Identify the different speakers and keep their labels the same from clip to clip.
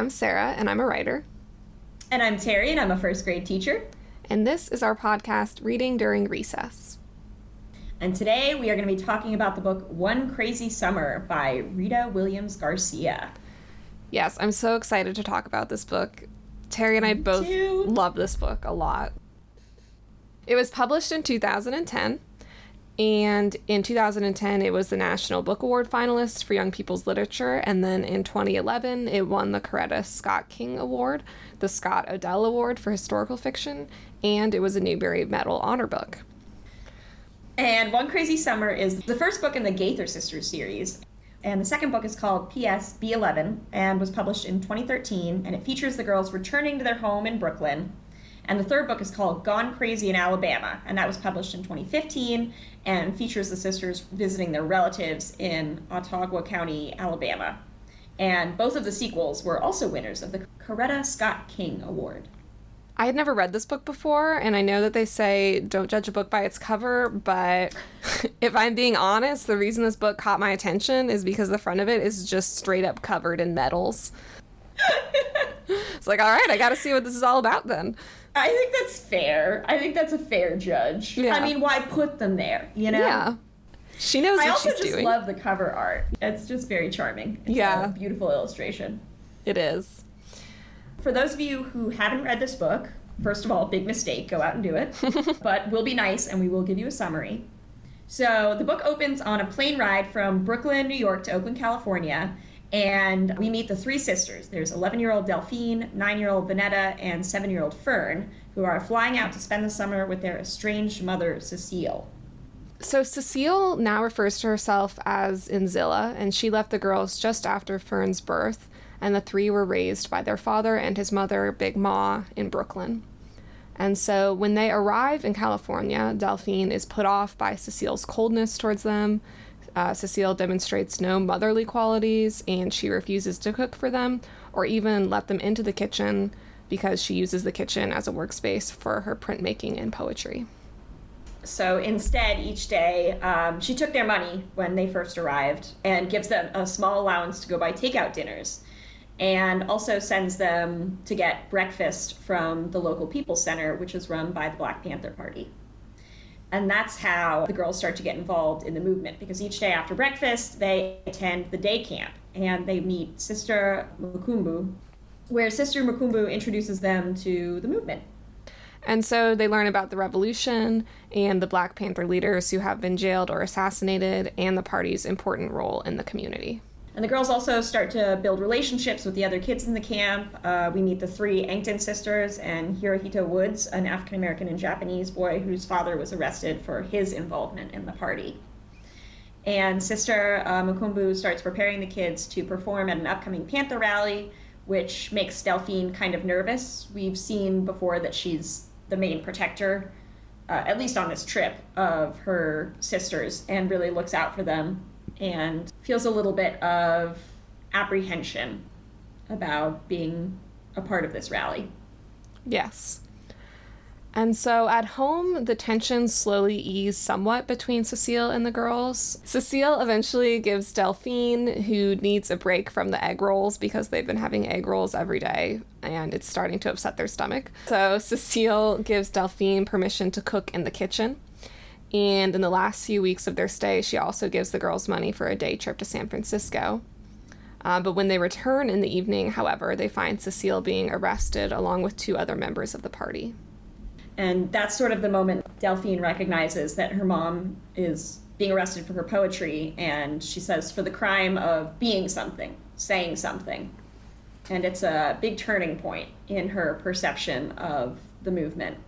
Speaker 1: I'm Sarah, and I'm a writer.
Speaker 2: And I'm Terry, and I'm a first grade teacher.
Speaker 1: And this is our podcast, Reading During Recess.
Speaker 2: And today we are going to be talking about the book One Crazy Summer by Rita Williams Garcia.
Speaker 1: Yes, I'm so excited to talk about this book. Terry and I both love this book a lot. It was published in 2010, and in 2010 it was the National Book Award finalist for Young People's Literature, and then in 2011 it won the Coretta Scott King Award, the Scott O'Dell Award for Historical Fiction, and it was a Newbery Medal honor book.
Speaker 2: And One Crazy Summer is the first book in the Gaither Sisters series. And the second book is called P.S. Be Eleven and was published in 2013. And it features the girls returning to their home in Brooklyn. And the third book is called Gone Crazy in Alabama. And that was published in 2015 and features the sisters visiting their relatives in Autauga County, Alabama. And both of the sequels were also winners of the Coretta Scott King Award.
Speaker 1: I had never read this book before, and I know that they say don't judge a book by its cover, but if I'm being honest, the reason this book caught my attention is because the front of it is just straight up covered in medals. it's like, all right, I gotta see what this is all about then.
Speaker 2: I think that's fair. I think that's a fair judge.
Speaker 1: Yeah.
Speaker 2: I mean, why put them there? You know?
Speaker 1: Yeah. She knows
Speaker 2: I also just
Speaker 1: doing.
Speaker 2: love the cover art. It's just very charming. It's
Speaker 1: Yeah.
Speaker 2: a beautiful illustration.
Speaker 1: it is.
Speaker 2: For those of you who haven't read this book, first of all, big mistake, go out and do it. but we'll be nice and we will give you a summary. So the book opens on a plane ride from Brooklyn, New York to Oakland, California, and we meet the three sisters. There's 11 year old Delphine, 9 year old Vonetta, and 7 year old Fern, who are flying out to spend the summer with their estranged mother, Cecile.
Speaker 1: So Cecile now refers to herself as Nzila, and she left the girls just after Fern's birth, and the three were raised by their father and his mother, Big Ma, in Brooklyn. And so when they arrive in California, Delphine is put off by Cecile's coldness towards them. Uh, Cecile demonstrates no motherly qualities, and she refuses to cook for them or even let them into the kitchen because she uses the kitchen as a workspace for her printmaking and poetry.
Speaker 2: So instead, each day, um, she took their money when they first arrived and gives them a small allowance to go buy takeout dinners. And also sends them to get breakfast from the local People's Center, which is run by the Black Panther Party. And that's how the girls start to get involved in the movement because each day after breakfast, they attend the day camp and they meet Sister Mukumbu, where Sister Mukumbu introduces them to the movement.
Speaker 1: And so they learn about the revolution and the Black Panther leaders who have been jailed or assassinated and the party's important role in the community.
Speaker 2: And the girls also start to build relationships with the other kids in the camp. Uh, we meet the three Ankton sisters and Hirohito Woods, an African American and Japanese boy whose father was arrested for his involvement in the party. And Sister uh, Mukumbu starts preparing the kids to perform at an upcoming Panther rally, which makes Delphine kind of nervous. We've seen before that she's the main protector, uh, at least on this trip, of her sisters and really looks out for them and feels a little bit of apprehension about being a part of this rally.
Speaker 1: Yes. And so at home, the tensions slowly ease somewhat between Cecile and the girls. Cecile eventually gives Delphine, who needs a break from the egg rolls because they've been having egg rolls every day and it's starting to upset their stomach. So Cecile gives Delphine permission to cook in the kitchen. And in the last few weeks of their stay, she also gives the girls money for a day trip to San Francisco. Uh, but when they return in the evening, however, they find Cecile being arrested along with two other members of the party.
Speaker 2: And that's sort of the moment Delphine recognizes that her mom is being arrested for her poetry, and she says, for the crime of being something, saying something. And it's a big turning point in her perception of the movement.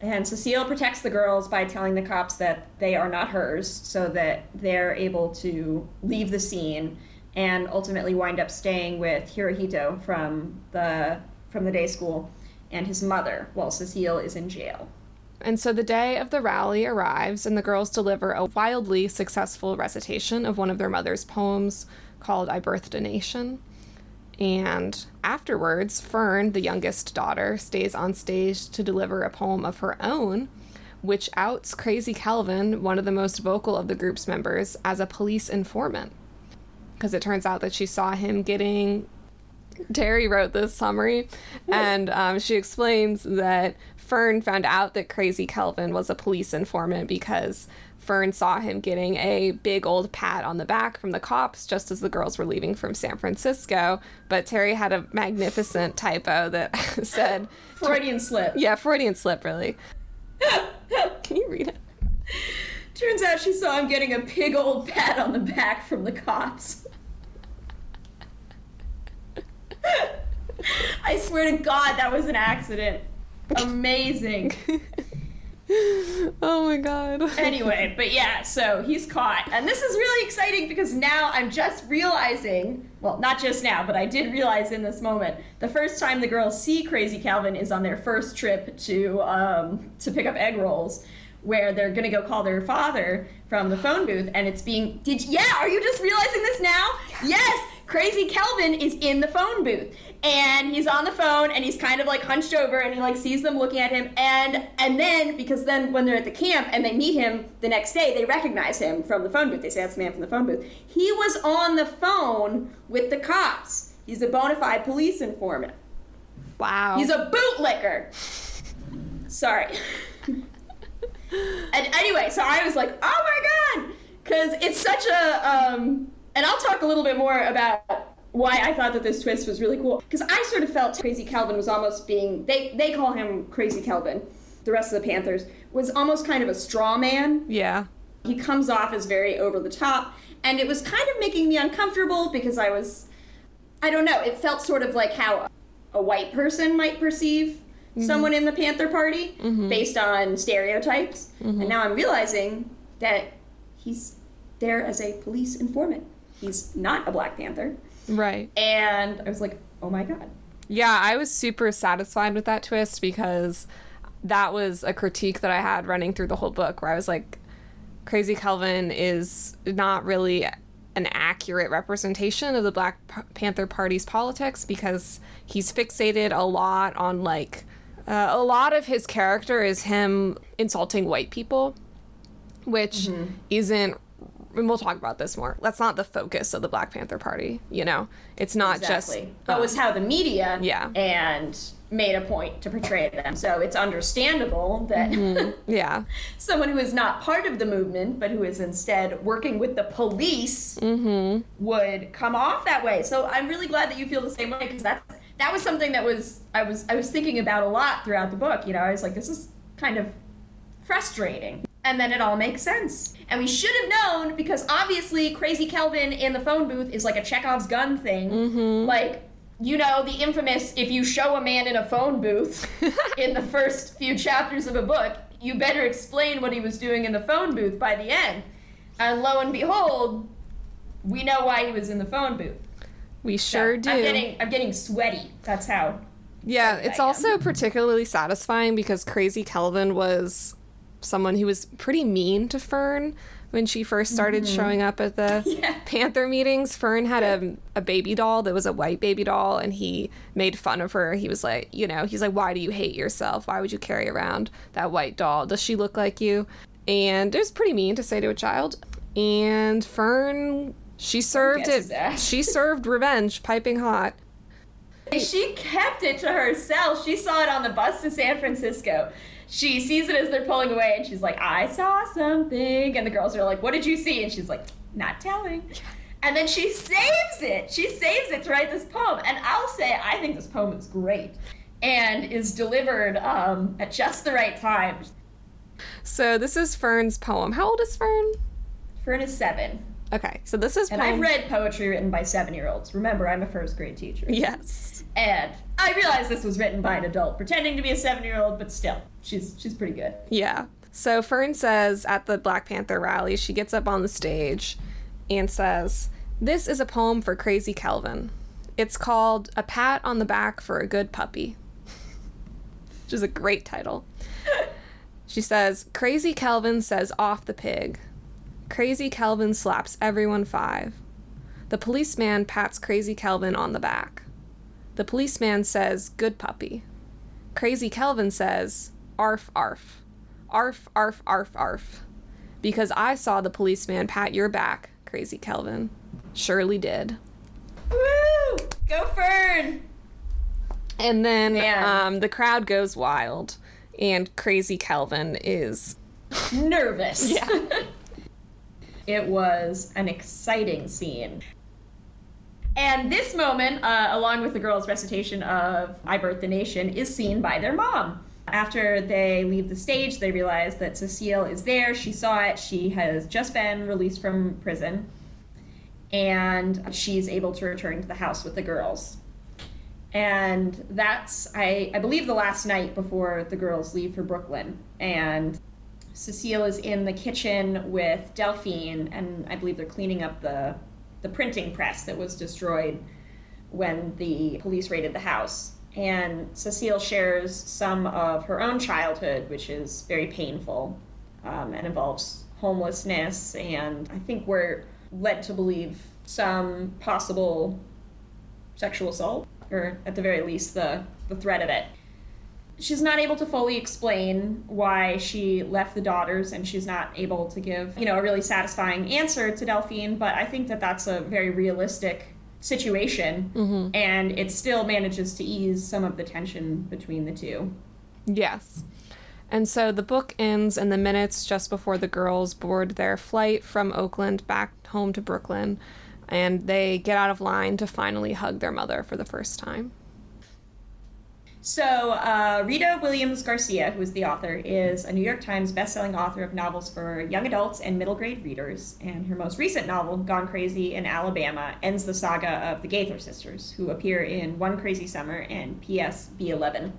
Speaker 2: And Cecile protects the girls by telling the cops that they are not hers, so that they're able to leave the scene and ultimately wind up staying with Hirohito from the from the day school and his mother while Cecile is in jail.
Speaker 1: And so the day of the rally arrives, and the girls deliver a wildly successful recitation of one of their mother's poems called I Birthed a Nation. And afterwards, Fern, the youngest daughter, stays on stage to deliver a poem of her own, which outs Crazy Kelvin, one of the most vocal of the group's members, as a police informant. Because it turns out that she saw him getting Terry wrote this summary, and um, she explains that Fern found out that Crazy Kelvin was a police informant because Fern saw him getting a big old pat on the back from the cops just as the girls were leaving from San Francisco. But Terry had a magnificent typo that said
Speaker 2: Freudian slip.
Speaker 1: Yeah, Freudian slip, really. Can you read it?
Speaker 2: Turns out she saw him getting a big old pat on the back from the cops. I swear to God, that was an accident. Amazing.
Speaker 1: oh my god.
Speaker 2: anyway, but yeah, so he's caught. And this is really exciting because now I'm just realizing well, not just now, but I did realize in this moment the first time the girls see Crazy Kelvin is on their first trip to um, to pick up egg rolls where they're gonna go call their father from the phone booth and it's being did yeah are you just realizing this now yes crazy kelvin is in the phone booth and he's on the phone and he's kind of like hunched over and he like sees them looking at him and and then because then when they're at the camp and they meet him the next day they recognize him from the phone booth. They say that's the man from the phone booth. He was on the phone with the cops. He's a bona fide police informant.
Speaker 1: Wow.
Speaker 2: He's a bootlicker. Sorry. And anyway so i was like oh my god! Because it's such a um and i'll talk a little bit more about why I thought that this twist was really cool. Because I sort of felt Crazy Kelvin was almost being they they call him Crazy Kelvin, The rest of the Panthers was almost kind of a straw man.
Speaker 1: Yeah.
Speaker 2: He comes off as very over the top, and it was kind of making me uncomfortable because I was, I don't know, it felt sort of like how a white person might perceive mm-hmm. someone in the Panther Party mm-hmm. based on stereotypes. Mm-hmm. And now I'm realizing that he's there as a police informant. He's not a Black Panther.
Speaker 1: Right.
Speaker 2: And I was like, oh my God.
Speaker 1: Yeah, I was super satisfied with that twist because that was a critique that I had running through the whole book where I was like, Crazy Kelvin is not really an accurate representation of the Black Panther Party's politics because he's fixated a lot on like uh, a lot of his character is him insulting white people, which mm-hmm. isn't and we'll talk about this more. That's not the focus of the Black Panther Party. You know, it's not exactly. just.
Speaker 2: That um, was how the media.
Speaker 1: Yeah.
Speaker 2: And made a point to portray them. So it's understandable that
Speaker 1: mm-hmm. yeah,
Speaker 2: someone who is not part of the movement but who is instead working with the police
Speaker 1: mm-hmm.
Speaker 2: would come off that way. So I'm really glad that you feel the same way because that that was something that was I was I was thinking about a lot throughout the book. You know, I was like, this is kind of frustrating and then it all makes sense. And we should have known because obviously Crazy Kelvin in the phone booth is like a Chekhov's gun thing.
Speaker 1: Mm-hmm.
Speaker 2: Like, you know, the infamous if you show a man in a phone booth in the first few chapters of a book, you better explain what he was doing in the phone booth by the end. And lo and behold, we know why he was in the phone booth.
Speaker 1: We sure so, do.
Speaker 2: I'm getting I'm getting sweaty. That's how
Speaker 1: yeah, it's also particularly satisfying because Crazy Kelvin was someone who was pretty mean to Fern when she first started mm-hmm. showing up at the yeah. Panther meetings. Fern had a, a baby doll that was a white baby doll, and he made fun of her. He was like, you know, he's like, why do you hate yourself? Why would you carry around that white doll? Does she look like you? And it was pretty mean to say to a child. And Fern, she served it. She served revenge, piping hot.
Speaker 2: She kept it to herself. She saw it on the bus to San Francisco she sees it as they're pulling away and she's like, I saw something. And the girls are like, What did you see? And she's like, Not telling. And then she saves it. She saves it to write this poem. And I'll say, I think this poem is great and is delivered um, at just the right time.
Speaker 1: So this is Fern's poem. How old is Fern?
Speaker 2: Fern is seven.
Speaker 1: Okay, so this is
Speaker 2: and I've read poetry written by seven-year-olds. Remember, I'm a first grade teacher.
Speaker 1: Yes.
Speaker 2: And I realized this was written by an adult pretending to be a seven-year-old, but still, she's she's pretty good.
Speaker 1: Yeah. So Fern says at the Black Panther rally, she gets up on the stage and says, "This is a poem for Crazy Kelvin. It's called A Pat on the Back for a Good Puppy." Which is a great title. she says, "Crazy Kelvin says off the pig." Crazy Kelvin slaps everyone five. The policeman pats Crazy Kelvin on the back. The policeman says, Good puppy. Crazy Kelvin says, Arf, arf. Arf, arf, arf, arf. Because I saw the policeman pat your back, Crazy Kelvin. Surely did.
Speaker 2: Woo! Go Fern!
Speaker 1: And then um, the crowd goes wild, and Crazy Kelvin is.
Speaker 2: Nervous.
Speaker 1: Yeah.
Speaker 2: it was an exciting scene. And this moment, uh, along with the girls' recitation of I Birth the Nation, is seen by their mom. After they leave the stage, they realize that Cecile is there. She saw it. She has just been released from prison. And she's able to return to the house with the girls. And that's, I, I believe, the last night before the girls leave for Brooklyn. And Cecile is in the kitchen with Delphine, and I believe they're cleaning up the, the printing press that was destroyed when the police raided the house. And Cecile shares some of her own childhood, which is very painful um, and involves homelessness, and I think we're led to believe some possible sexual assault, or at the very least, the, the threat of it she's not able to fully explain why she left the daughters and she's not able to give you know a really satisfying answer to delphine but i think that that's a very realistic situation
Speaker 1: Mm-hmm.
Speaker 2: and it still manages to ease some of the tension between the two
Speaker 1: Yes. And so the book ends in the minutes just before the girls board their flight from Oakland back home to Brooklyn, and they get out of line to finally hug their mother for the first time.
Speaker 2: So, uh, Rita Williams Garcia, who is the author, is a New York Times bestselling author of novels for young adults and middle grade readers. And her most recent novel, Gone Crazy in Alabama, ends the saga of the Gaither sisters, who appear in One Crazy Summer and P.S. Be Eleven.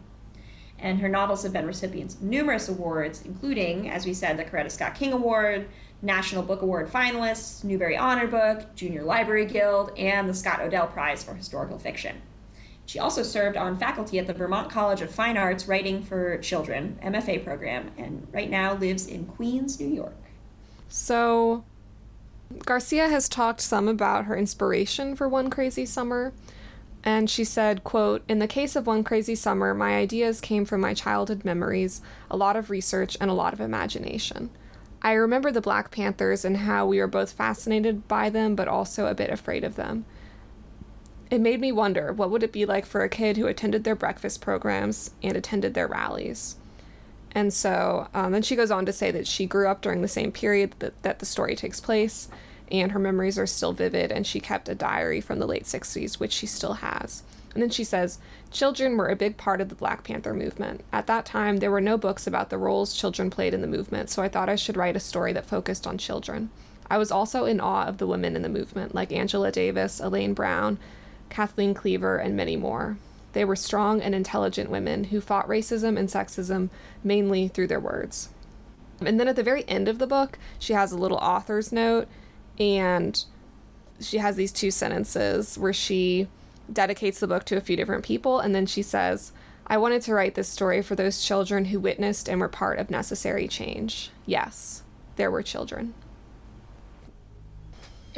Speaker 2: And her novels have been recipients of numerous awards, including, as we said, the Coretta Scott King Award, National Book Award finalists, Newbery Honor Book, Junior Library Guild, and the Scott O'Dell Prize for Historical Fiction. She also served on faculty at the Vermont College of Fine Arts Writing for Children MFA program and right now lives in Queens, New York.
Speaker 1: So, Garcia has talked some about her inspiration for One Crazy Summer, and she said, quote, "In the case of One Crazy Summer, my ideas came from my childhood memories, a lot of research and a lot of imagination. I remember the Black Panthers and how we were both fascinated by them but also a bit afraid of them. It made me wonder what would it be like for a kid who attended their breakfast programs and attended their rallies." And so um, then she goes on to say that she grew up during the same period that, that the story takes place, and her memories are still vivid, and she kept a diary from the late 60s, which she still has. And then she says, Children were a big part of the Black Panther movement. At that time, there were no books about the roles children played in the movement, so I thought I should write a story that focused on children. I was also in awe of the women in the movement, like Angela Davis, Elaine Brown, Kathleen Cleaver, and many more. They were strong and intelligent women who fought racism and sexism mainly through their words. And then at the very end of the book, she has a little author's note, and she has these two sentences where she dedicates the book to a few different people, and then she says, I wanted to write this story for those children who witnessed and were part of necessary change. Yes, there were children.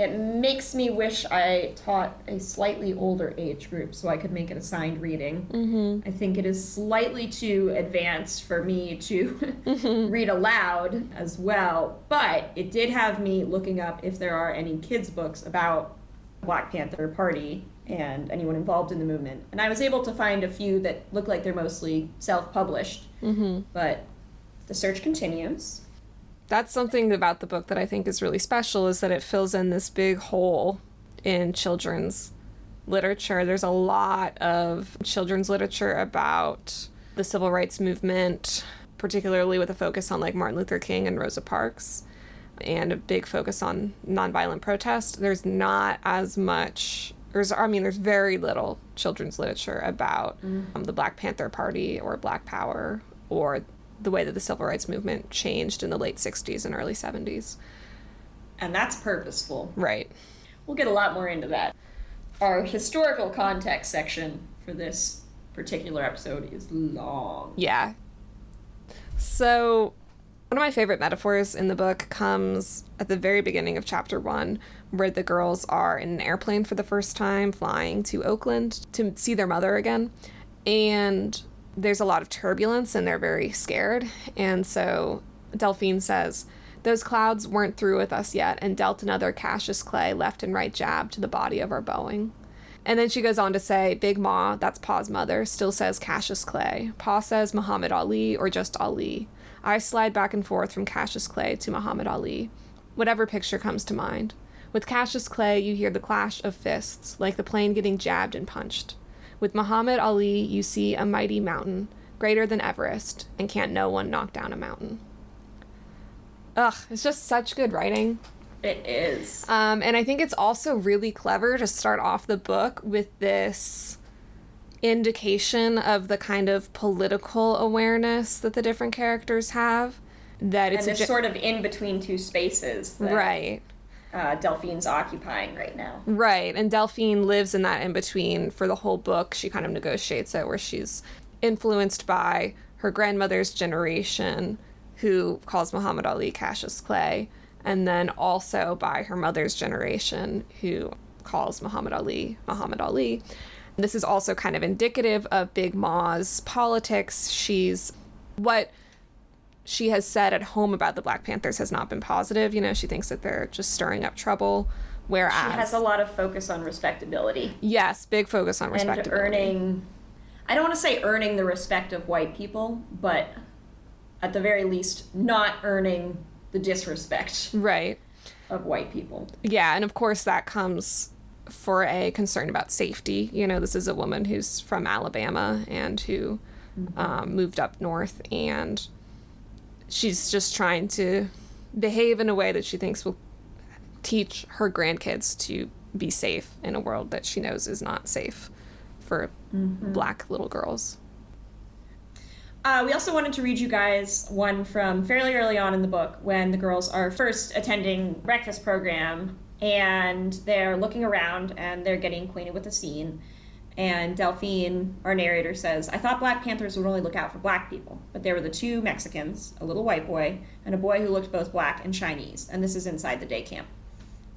Speaker 2: It makes me wish I taught a slightly older age group so I could make it assigned reading.
Speaker 1: Mm-hmm.
Speaker 2: I think it is slightly too advanced for me to read aloud as well, but it did have me looking up if there are any kids' books about Black Panther Party and anyone involved in the movement. And I was able to find a few that look like they're mostly self published,
Speaker 1: Mm-hmm.
Speaker 2: but the search continues.
Speaker 1: That's something about the book that I think is really special is that it fills in this big hole in children's literature. There's a lot of children's literature about the civil rights movement, particularly with a focus on like Martin Luther King and Rosa Parks and a big focus on nonviolent protest. There's not as much there's I mean there's very little children's literature about um, the Black Panther Party or Black Power or the way that the civil rights movement changed in the late 60s and early 70s.
Speaker 2: And that's purposeful.
Speaker 1: Right.
Speaker 2: We'll get a lot more into that. Our historical context section for this particular episode is long.
Speaker 1: Yeah. So, one of my favorite metaphors in the book comes at the very beginning of chapter one, where the girls are in an airplane for the first time, flying to Oakland to see their mother again. And there's a lot of turbulence, and they're very scared. And so, Delphine says, Those clouds weren't through with us yet, and dealt another Cassius Clay left and right jab to the body of our Boeing. And then she goes on to say, Big Ma, that's Pa's mother, still says Cassius Clay. Pa says Muhammad Ali or just Ali. I slide back and forth from Cassius Clay to Muhammad Ali. Whatever picture comes to mind. With Cassius Clay, you hear the clash of fists, like the plane getting jabbed and punched. With Muhammad Ali, you see a mighty mountain, greater than Everest, and can't no one knock down a mountain. Ugh, it's just such good writing.
Speaker 2: It is.
Speaker 1: Um, and I think it's also really clever to start off the book with this indication of the kind of political awareness that the different characters have. That it's ge-
Speaker 2: sort of in between two spaces that
Speaker 1: right,
Speaker 2: uh, Delphine's occupying right now.
Speaker 1: right. And Delphine lives in that in between for the whole book. She kind of negotiates it where she's influenced by her grandmother's generation, who calls Muhammad Ali Cassius Clay, and then also by her mother's generation, who calls Muhammad Ali Muhammad Ali. This is also kind of indicative of Big Ma's politics. She's what she has said at home about the Black Panthers has not been positive. You know, she thinks that they're just stirring up trouble. Whereas,
Speaker 2: She has a lot of focus on respectability
Speaker 1: yes, big focus on respectability.
Speaker 2: and earning. I don't want to say earning the respect of white people, but at the very least, not earning the disrespect
Speaker 1: Right.
Speaker 2: of white people.
Speaker 1: Yeah, and of course that comes for a concern about safety. You know, this is a woman who's from Alabama and who um, moved up north, and she's just trying to behave in a way that she thinks will teach her grandkids to be safe in a world that she knows is not safe for black little girls.
Speaker 2: Uh, we also wanted to read you guys one from fairly early on in the book when the girls are first attending breakfast program and they're looking around and they're getting acquainted with the scene. And Delphine, our narrator, says, I thought Black Panthers would only look out for black people, but there were the two Mexicans, a little white boy, and a boy who looked both black and Chinese, and this is inside the day camp.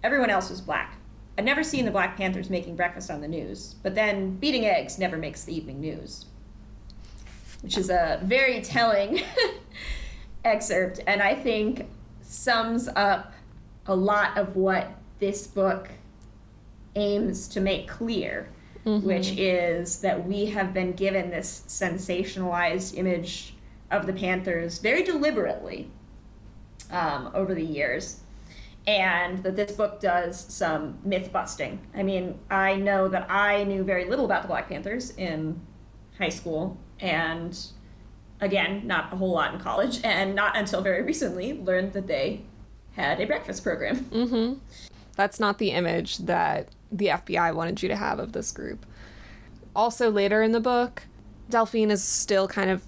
Speaker 2: Everyone else was black. I'd never seen the Black Panthers making breakfast on the news, but then beating eggs never makes the evening news which is a very telling excerpt and I think sums up a lot of what this book aims to make clear, which is that we have been given this sensationalized image of the Panthers very deliberately um, over the years. And that this book does some myth busting. I mean, I know that I knew very little about the Black Panthers in high school and again not a whole lot in college and not until very recently learned that they had a breakfast program
Speaker 1: That's not the image that the FBI wanted you to have of this group. Also, later in the book, Delphine is still kind of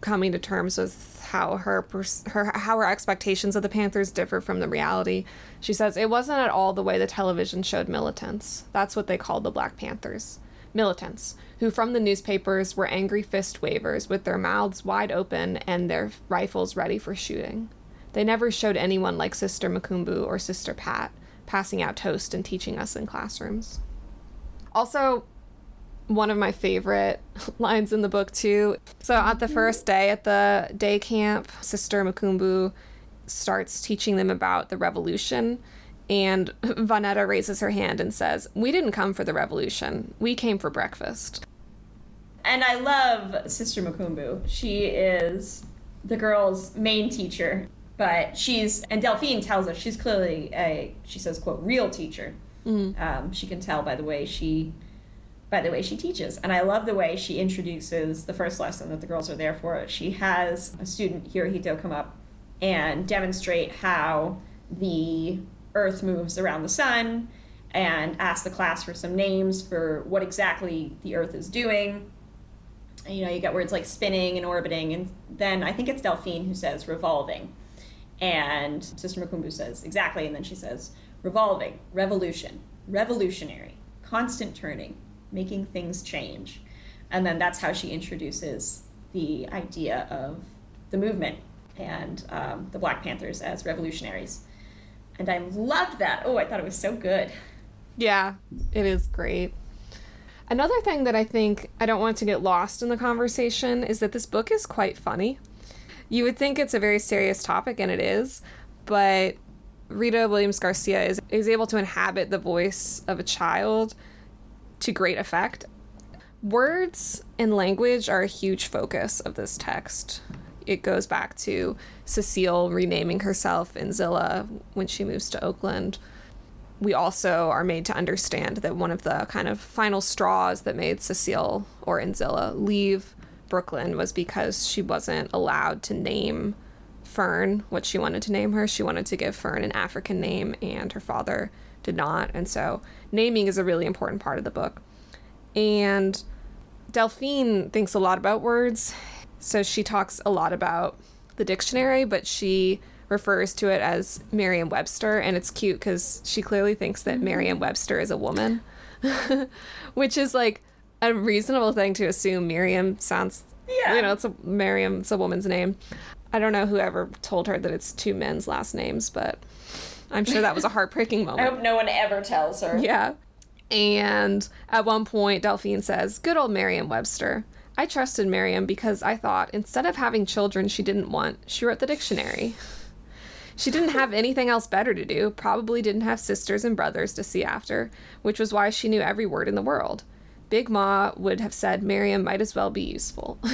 Speaker 1: coming to terms with how her her how her expectations of the Panthers differ from the reality. She says it wasn't at all the way the television showed militants. That's what they called the Black Panthers. Militants, who from the newspapers were angry fist wavers with their mouths wide open and their rifles ready for shooting. They never showed anyone like Sister Mukumbu or Sister Pat passing out toast and teaching us in classrooms. Also, one of my favorite lines in the book, too. So, at the first day at the day camp, Sister Mukumbu starts teaching them about the revolution. And Vonetta raises her hand and says, We didn't come for the revolution. We came for breakfast.
Speaker 2: and i love sister mukumbu she is the girl's main teacher but she's and delphine tells us she's clearly a she says quote real teacher. Um, she can tell by the way she by the way she teaches. And i love the way she introduces the first lesson that the girls are there for. She has a student hirohito come up and demonstrate how the earth moves around the sun and ask the class for some names for what exactly the earth is doing. You know you get words like spinning and orbiting. And then i think it's delphine who says revolving and sister mukumbu says exactly. And then she says revolving revolution revolutionary constant turning making things change. And then that's how she introduces the idea of the movement and um, the black panthers as revolutionaries. And i loved that. Oh i thought it was so good.
Speaker 1: Yeah, it is great. Another thing that I think I don't want to get lost in the conversation is that this book is quite funny. You would think it's a very serious topic, and it is, but Rita Williams Garcia is, is able to inhabit the voice of a child to great effect. Words and language are a huge focus of this text. It goes back to Cecile renaming herself Nzila when she moves to Oakland. We also are made to understand that one of the kind of final straws that made Cecile or Nzila leave Brooklyn was because she wasn't allowed to name Fern what she wanted to name her. She wanted to give Fern an African name, and her father did not. And so, naming is a really important part of the book. And Delphine thinks a lot about words. So, she talks a lot about the dictionary, but she refers to it as Merriam Webster. And it's cute because she clearly thinks that mm-hmm. Merriam Webster is a woman, which is like a reasonable thing to assume. Miriam sounds,
Speaker 2: Yeah.
Speaker 1: you know, it's a Miriam, it's a woman's name. I don't know whoever told her that it's two men's last names, but I'm sure that was a heartbreaking moment.
Speaker 2: I hope no one ever tells her.
Speaker 1: Yeah. And at one point, Delphine says, Good old Merriam Webster. I trusted Merriam because I thought instead of having children she didn't want, she wrote the dictionary. She didn't have anything else better to do, probably didn't have sisters and brothers to see after, which was why she knew every word in the world. Big Ma would have said Miriam might as well be useful.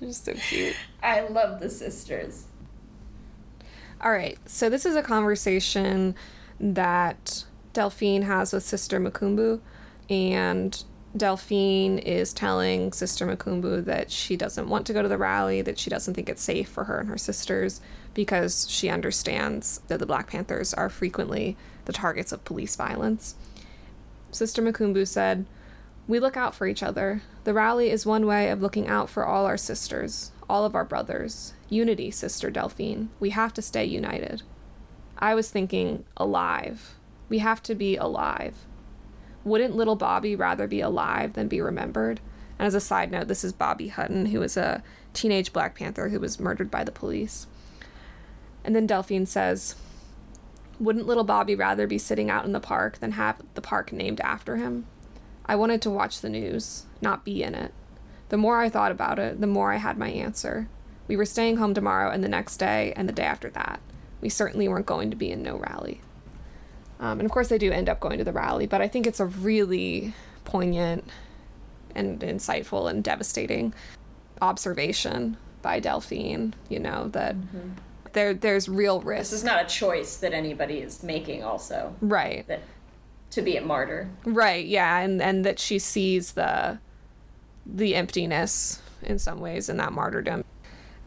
Speaker 1: Just so cute.
Speaker 2: I love the sisters.
Speaker 1: All right, so this is a conversation that Delphine has with Sister Mukumbu, and Delphine is telling Sister Mukumbu that she doesn't want to go to the rally, that she doesn't think it's safe for her and her sisters because she understands that the Black Panthers are frequently the targets of police violence. Sister Mukumbu said, We look out for each other. The rally is one way of looking out for all our sisters, all of our brothers. Unity, Sister Delphine. We have to stay united. I was thinking, alive. We have to be alive. Wouldn't little Bobby rather be alive than be remembered? And as a side note, this is Bobby Hutton, who was a teenage Black Panther who was murdered by the police. And then Delphine says, Wouldn't little Bobby rather be sitting out in the park than have the park named after him? I wanted to watch the news, not be in it. The more I thought about it, the more I had my answer. We were staying home tomorrow and the next day and the day after that. We certainly weren't going to be in no rally. Um, and of course, they do end up going to the rally, but I think it's a really poignant and insightful and devastating observation by Delphine, you know, that there there's real risk.
Speaker 2: This is not a choice that anybody is making. Also,
Speaker 1: right.
Speaker 2: that to be a martyr.
Speaker 1: Right, yeah, and and that she sees the the emptiness in some ways in that martyrdom.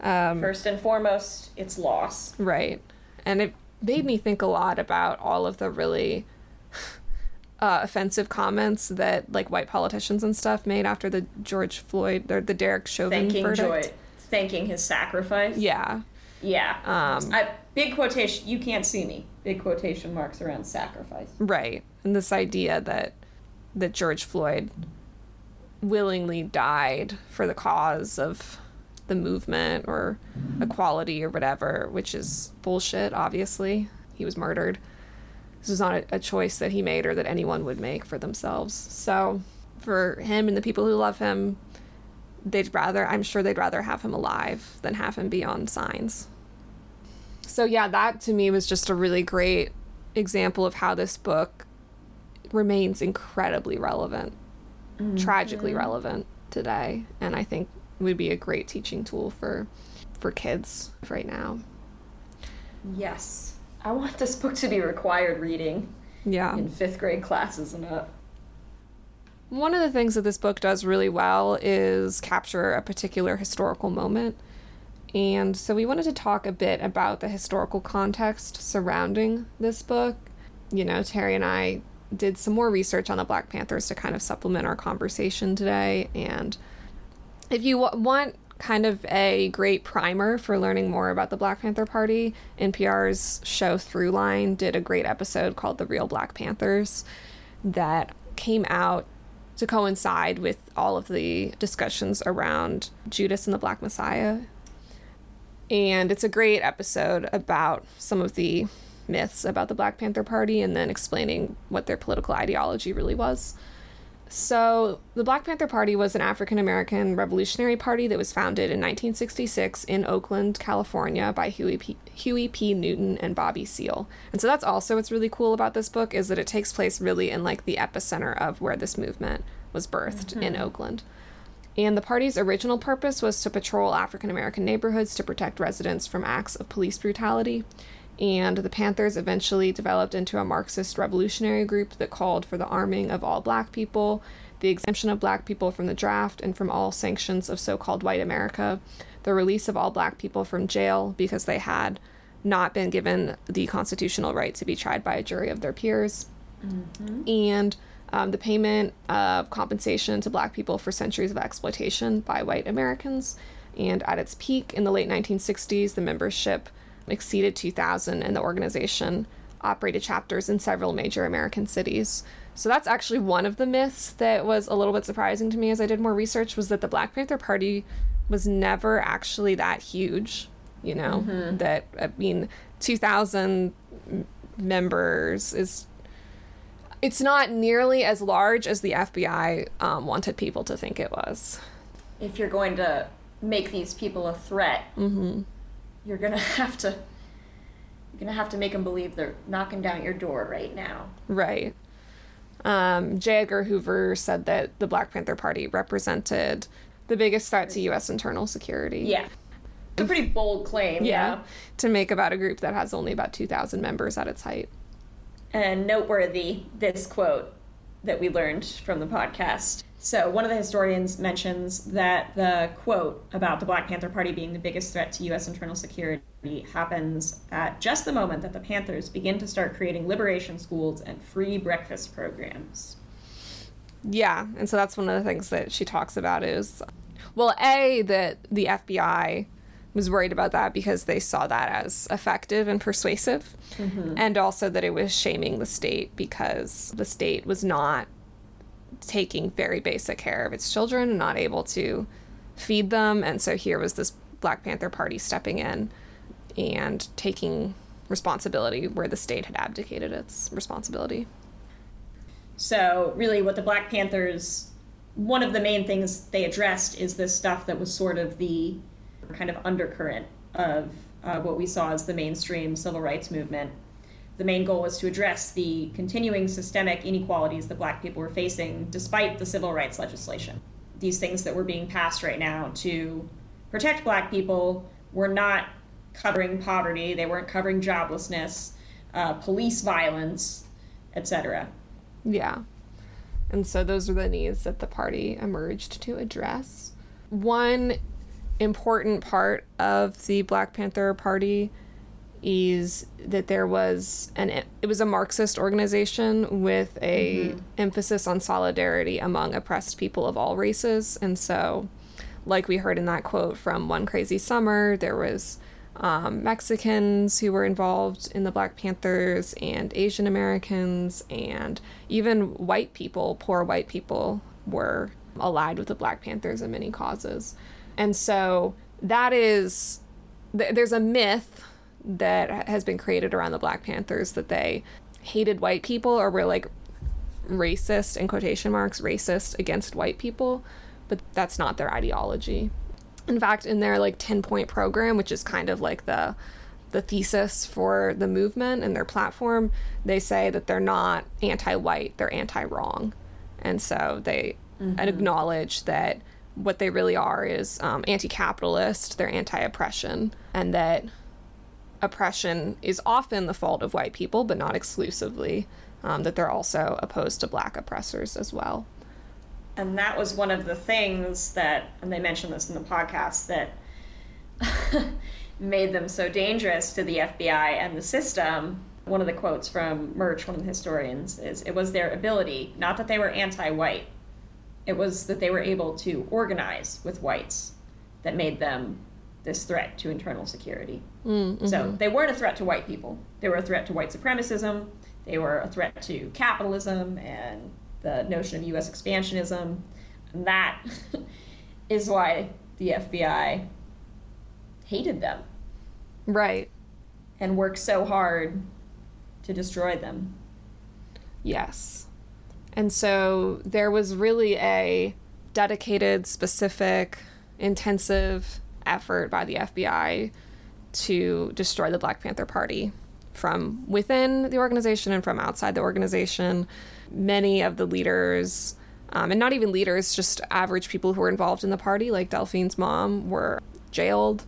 Speaker 1: Um,
Speaker 2: First and foremost, it's loss.
Speaker 1: Right. And it made me think a lot about all of the really uh, offensive comments that like white politicians and stuff made after the George Floyd or the Derek Chauvin
Speaker 2: Thanking
Speaker 1: verdict.
Speaker 2: Joy, thanking his sacrifice.
Speaker 1: Yeah.
Speaker 2: Yeah.
Speaker 1: Um,
Speaker 2: I, big quotation. You can't see me. Big quotation marks around sacrifice.
Speaker 1: Right. And this idea that that George Floyd willingly died for the cause of the movement or equality or whatever, which is bullshit, obviously. He was murdered. This was not a, a choice that he made or that anyone would make for themselves. So, for him and the people who love him, they'd rather, I'm sure they'd rather have him alive than have him be on signs. So, yeah, that to me was just a really great example of how this book remains incredibly relevant, mm-hmm. tragically relevant today, and I think would be a great teaching tool for for kids right now.
Speaker 2: Yes. I want this book to be required reading
Speaker 1: Yeah.
Speaker 2: in fifth grade classes and up.
Speaker 1: One of the things that this book does really well is capture a particular historical moment. And so we wanted to talk a bit about the historical context surrounding this book. You know, Terry and I did some more research on the Black Panthers to kind of supplement our conversation today. And if you w- want kind of a great primer for learning more about the Black Panther Party, NPR's show Throughline did a great episode called The Real Black Panthers that came out to coincide with all of the discussions around Judas and the Black Messiah. And it's a great episode about some of the myths about the Black Panther Party and then explaining what their political ideology really was. So, the Black Panther Party was an African American revolutionary party that was founded in 1966 in Oakland, California by Huey P. Huey P. Newton and Bobby Seale. And so that's also what's really cool about this book is that it takes place really in like the epicenter of where this movement was birthed mm-hmm. in Oakland. And the party's original purpose was to patrol African American neighborhoods to protect residents from acts of police brutality and the Panthers eventually developed into a Marxist revolutionary group that called for the arming of all black people, the exemption of black people from the draft and from all sanctions of so called white America, the release of all black people from jail because they had not been given the constitutional right to be tried by a jury of their peers, mm-hmm. and um, the payment of compensation to black people for centuries of exploitation by white Americans. And at its peak in the late 1960s, the membership exceeded 2,000, and the organization operated chapters in several major American cities. So that's actually one of the myths that was a little bit surprising to me as I did more research was that the Black Panther Party was never actually that huge. You know, mm-hmm. that I mean, 2,000 members is it's not nearly as large as the FBI um, wanted people to think it was.
Speaker 2: If you're going to make these people a threat, mm-hmm you're gonna have to you're gonna have to make them believe they're knocking down your door right now.
Speaker 1: Right. Um, J. Edgar Hoover said that the Black Panther Party represented the biggest threat to U.S. internal security.
Speaker 2: Yeah. It's a pretty bold claim.
Speaker 1: Yeah. To make about a group that has only about 2,000 members at its height.
Speaker 2: And noteworthy, this quote that we learned from the podcast so, one of the historians mentions that the quote about the Black Panther Party being the biggest threat to U.S. internal security happens at just the moment that the Panthers begin to start creating liberation schools and free breakfast programs.
Speaker 1: Yeah, and so that's one of the things that she talks about is, well, A, that the FBI was worried about that because they saw that as effective and persuasive, mm-hmm. and also that it was shaming the state because the state was not taking very basic care of its children not able to feed them. And so here was this Black Panther Party stepping in and taking responsibility where the state had abdicated its responsibility.
Speaker 2: So, really, what the Black Panthers, one of the main things they addressed is this stuff that was sort of the kind of undercurrent of uh, what we saw as the mainstream civil rights movement the main goal was to address the continuing systemic inequalities that black people were facing despite the civil rights legislation. These things that were being passed right now to protect black people were not covering poverty, they weren't covering joblessness, uh, police violence, etc.
Speaker 1: Yeah. And so those are the needs that the party emerged to address. One important part of the Black Panther Party is that there was an it was a Marxist organization with a mm-hmm. emphasis on solidarity among oppressed people of all races, and so, like we heard in that quote from One Crazy Summer, there was um, Mexicans who were involved in the Black Panthers, and Asian Americans, and even white people, poor white people, were allied with the Black Panthers in many causes, and so that is th- there's a myth that has been created around the Black Panthers that they hated white people or were like racist in quotation marks racist against white people but that's not their ideology in fact in their like 10 point program which is kind of like the the thesis for the movement and their platform they say that they're not anti-white they're anti-wrong and so they mm-hmm. acknowledge that what they really are is um, anti-capitalist they're anti-oppression and that oppression is often the fault of white people, but not exclusively, um, that they're also opposed to black oppressors as well.
Speaker 2: And that was one of the things that, and they mentioned this in the podcast, that made them so dangerous to the FBI and the system. One of the quotes from Murch, one of the historians, is it was their ability, not that they were anti white, it was that they were able to organize with whites that made them this threat to internal security. Mm-hmm. So they weren't a threat to white people. They were a threat to white supremacism. They were a threat to capitalism and the notion of U.S. expansionism. And that is why the FBI hated them.
Speaker 1: Right.
Speaker 2: And worked so hard to destroy them.
Speaker 1: Yes. And so there was really a dedicated, specific, intensive effort by the FBI to destroy the Black Panther Party from within the organization and from outside the organization. Many of the leaders, um, and not even leaders, just average people who were involved in the party, like Delphine's mom, were jailed.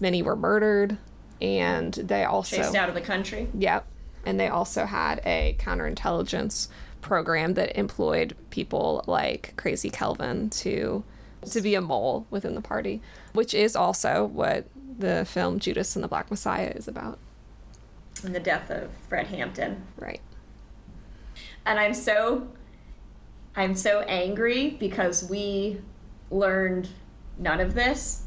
Speaker 1: Many were murdered, and they also
Speaker 2: chased out of the country.
Speaker 1: Yep, and they also had a counterintelligence program that employed people like Crazy Kelvin to to be a mole within the party, which is also what the film Judas and the Black Messiah is about.
Speaker 2: And the death of Fred Hampton.
Speaker 1: Right.
Speaker 2: And I'm so I'm so angry because we learned none of this.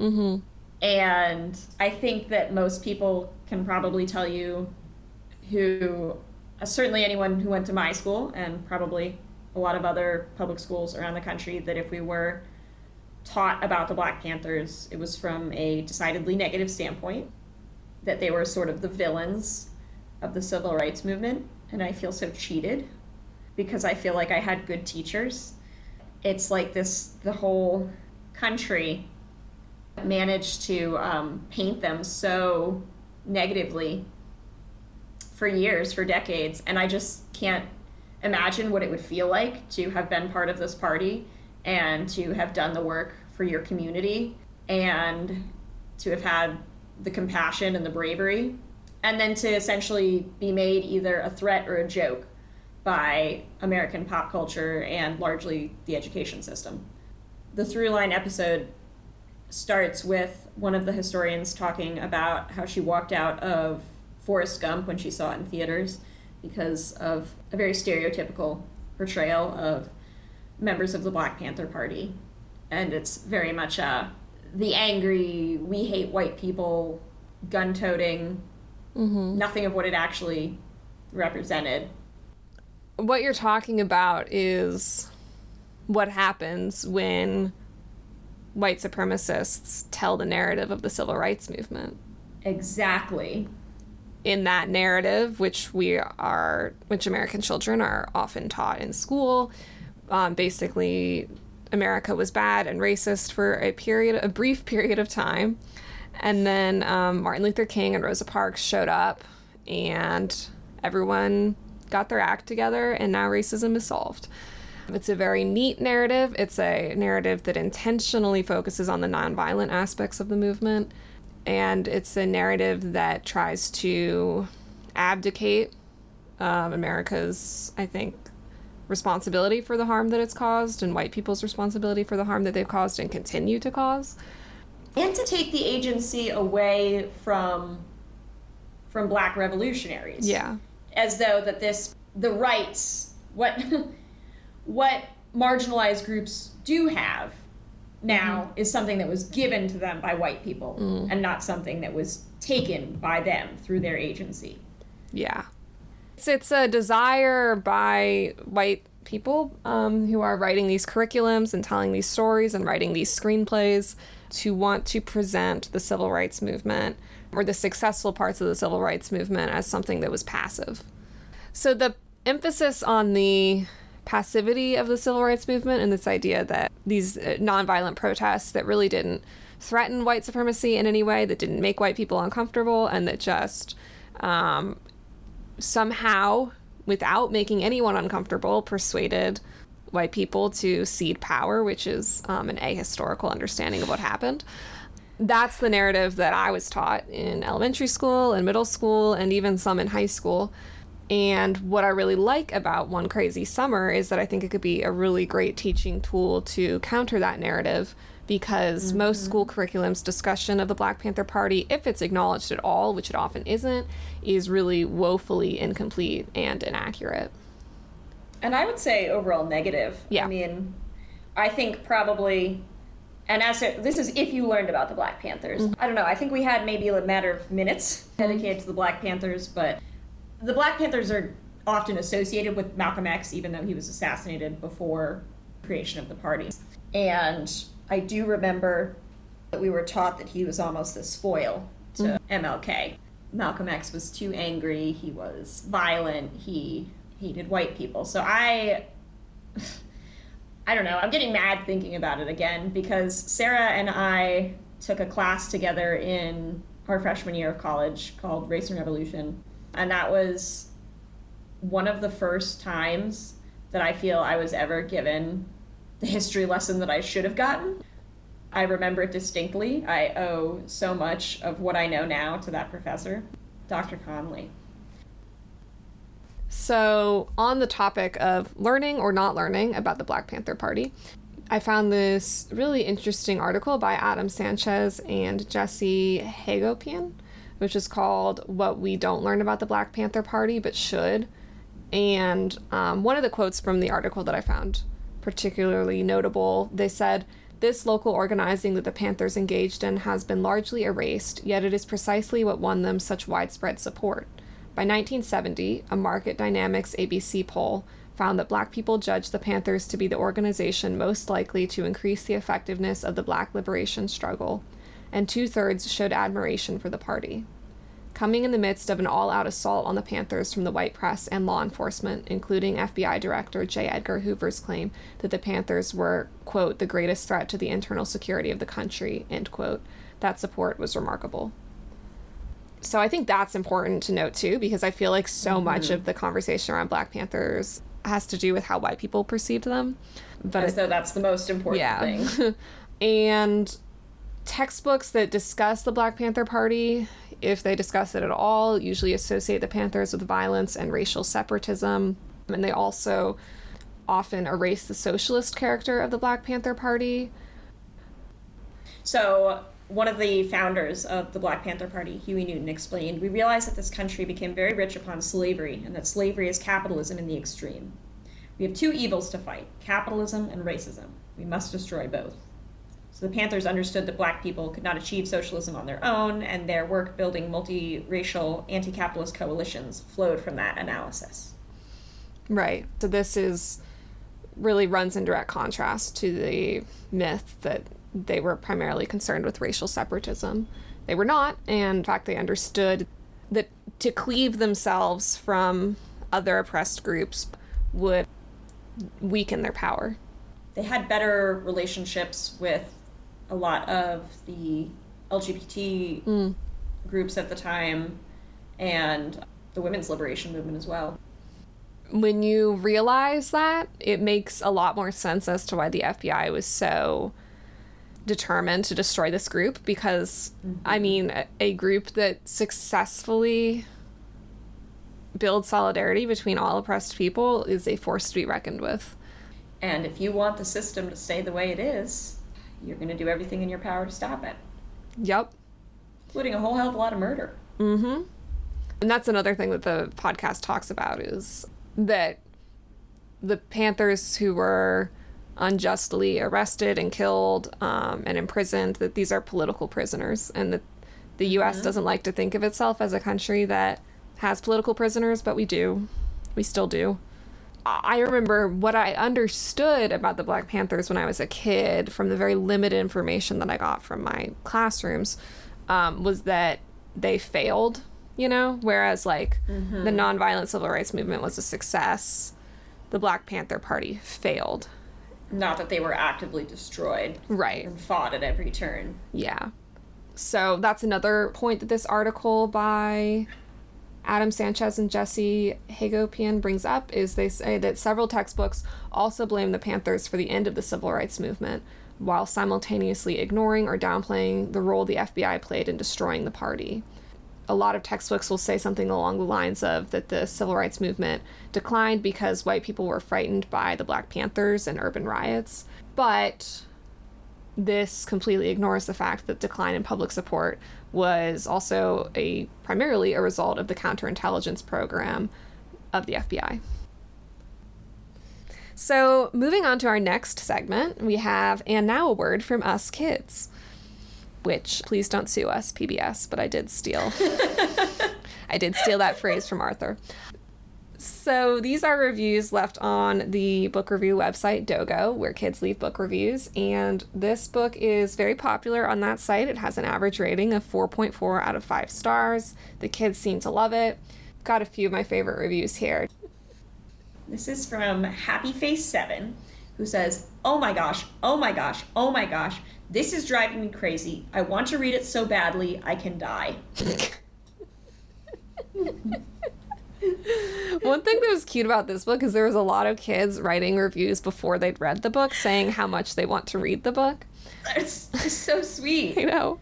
Speaker 1: Mm-hmm.
Speaker 2: And I think that most people can probably tell you who uh, certainly anyone who went to my school and probably a lot of other public schools around the country that if we were taught about the Black Panthers, it was from a decidedly negative standpoint, that they were sort of the villains of the civil rights movement. And I feel so cheated because I feel like I had good teachers. It's like this, the whole country managed to um, paint them so negatively for years, for decades, and I just can't imagine what it would feel like to have been part of this party and to have done the work for your community and to have had the compassion and the bravery and then to essentially be made either a threat or a joke by American pop culture and largely the education system. The Throughline episode starts with one of the historians talking about how she walked out of Forrest Gump when she saw it in theaters because of a very stereotypical portrayal of members of the Black Panther Party. And it's very much uh, the angry, we hate white people, gun toting,
Speaker 1: mm-hmm.
Speaker 2: nothing of what it actually represented.
Speaker 1: What you're talking about is what happens when white supremacists tell the narrative of the civil rights movement.
Speaker 2: Exactly
Speaker 1: in that narrative, which we are, which American children are often taught in school. Um, basically, America was bad and racist for a period, a brief period of time, and then um, Martin Luther King and Rosa Parks showed up, and everyone got their act together, and now racism is solved. It's a very neat narrative. It's a narrative that intentionally focuses on the nonviolent aspects of the movement and it's a narrative that tries to abdicate um, America's, I think, responsibility for the harm that it's caused and white people's responsibility for the harm that they've caused and continue to cause.
Speaker 2: And to take the agency away from from black revolutionaries.
Speaker 1: Yeah.
Speaker 2: As though that this the rights what what marginalized groups do have now mm-hmm. is something that was given to them by white people mm. and not something that was taken by them through their agency.
Speaker 1: Yeah. It's, it's a desire by white people um, who are writing these curriculums and telling these stories and writing these screenplays to want to present the civil rights movement or the successful parts of the civil rights movement as something that was passive. So the emphasis on the passivity of the civil rights movement and this idea that these uh, nonviolent protests that really didn't threaten white supremacy in any way, that didn't make white people uncomfortable, and that just um, somehow, without making anyone uncomfortable, persuaded white people to cede power, which is um, an ahistorical understanding of what happened. That's the narrative that I was taught in elementary school and middle school and even some in high school. And what I really like about One Crazy Summer is that I think it could be a really great teaching tool to counter that narrative because mm-hmm. most school curriculum's discussion of the Black Panther Party, if it's acknowledged at all, which it often isn't, is really woefully incomplete and inaccurate.
Speaker 2: And I would say overall negative.
Speaker 1: Yeah.
Speaker 2: I mean, I think probably, and as it, this is if you learned about the Black Panthers. Mm-hmm. I don't know. I think we had maybe a matter of minutes dedicated to the Black Panthers, but the Black Panthers are often associated with Malcolm X, even though he was assassinated before creation of the party. And I do remember that we were taught that he was almost this foil to mm-hmm. MLK. Malcolm X was too angry. He was violent. He hated white people. So I I don't know. I'm getting mad thinking about it again because Sarah and I took a class together in our freshman year of college called Race and Revolution. And that was one of the first times that I feel I was ever given the history lesson that I should have gotten. I remember it distinctly. I owe so much of what I know now to that professor, Dr. Conley.
Speaker 1: So, on the topic of learning or not learning about the Black Panther Party, I found this really interesting article by Adam Sanchez and Jesse Hagopian, which is called What We Don't Learn About the Black Panther Party But Should. And um, one of the quotes from the article that I found particularly notable, they said, This local organizing that the Panthers engaged in has been largely erased, yet it is precisely what won them such widespread support. By 1970, a Market Dynamics ABC poll found that black people judged the Panthers to be the organization most likely to increase the effectiveness of the black liberation struggle, and two thirds showed admiration for the party. Coming in the midst of an all out assault on the Panthers from the white press and law enforcement, including FBI Director J. Edgar Hoover's claim that the Panthers were, quote, the greatest threat to the internal security of the country, end quote, that support was remarkable. So I think that's important to note too, because I feel like so mm-hmm. much of the conversation around Black Panthers has to do with how white people perceived them.
Speaker 2: But As though that's the most important yeah. thing.
Speaker 1: and textbooks that discuss the Black Panther Party, if they discuss it at all, usually associate the Panthers with violence and racial separatism. And they also often erase the socialist character of the Black Panther Party.
Speaker 2: So, one of the founders of the Black Panther Party, Huey Newton, explained We realized that this country became very rich upon slavery, and that slavery is capitalism in the extreme. We have two evils to fight capitalism and racism. We must destroy both. The Panthers understood that black people could not achieve socialism on their own, and their work building multiracial anti capitalist coalitions flowed from that analysis.
Speaker 1: Right. So this is really runs in direct contrast to the myth that they were primarily concerned with racial separatism. They were not, and in fact, they understood that to cleave themselves from other oppressed groups would weaken their power.
Speaker 2: They had better relationships with a lot of the LGBT mm. groups at the time and the women's liberation movement as well.
Speaker 1: When you realize that, it makes a lot more sense as to why the FBI was so determined to destroy this group because mm-hmm. I mean a, a group that successfully builds solidarity between all oppressed people is a force to be reckoned with.
Speaker 2: And if you want the system to stay the way it is, you're going to do everything in your power to stop it.
Speaker 1: Yep.
Speaker 2: Including a whole hell of a lot of murder.
Speaker 1: Mm-hmm. And that's another thing that the podcast talks about is that the Panthers who were unjustly arrested and killed um, and imprisoned, that these are political prisoners, and that the U.S. Mm-hmm. doesn't like to think of itself as a country that has political prisoners, but we do. We still do. I remember what I understood about the Black Panthers when I was a kid from the very limited information that I got from my classrooms um, was that they failed, you know, whereas like mm-hmm. the nonviolent civil rights movement was a success, the Black Panther Party failed.
Speaker 2: Not that they were actively destroyed.
Speaker 1: Right.
Speaker 2: And fought at every turn.
Speaker 1: Yeah. So that's another point that this article by Adam Sanchez and Jesse Hagopian brings up is they say that several textbooks also blame the Panthers for the end of the civil rights movement, while simultaneously ignoring or downplaying the role the FBI played in destroying the party. A lot of textbooks will say something along the lines of that the civil rights movement declined because white people were frightened by the Black Panthers and urban riots. But this completely ignores the fact that decline in public support was also a primarily a result of the counterintelligence program of the FBI. So, moving on to our next segment, we have and now a word from us kids. Which please don't sue us, PBS, but I did steal. I did steal that phrase from Arthur. So these are reviews left on the book review website Dogo, where kids leave book reviews. And this book is very popular on that site. It has an average rating of 4.4 out of 5 stars. The kids seem to love it. Got a few of my favorite reviews here.
Speaker 2: This is from Happy Face 7, who says, Oh my gosh, oh my gosh, oh my gosh, this is driving me crazy. I want to read it so badly, I can die.
Speaker 1: One thing that was cute about this book is there was a lot of kids writing reviews before they'd read the book saying how much they want to read the book.
Speaker 2: It's so sweet.
Speaker 1: I know.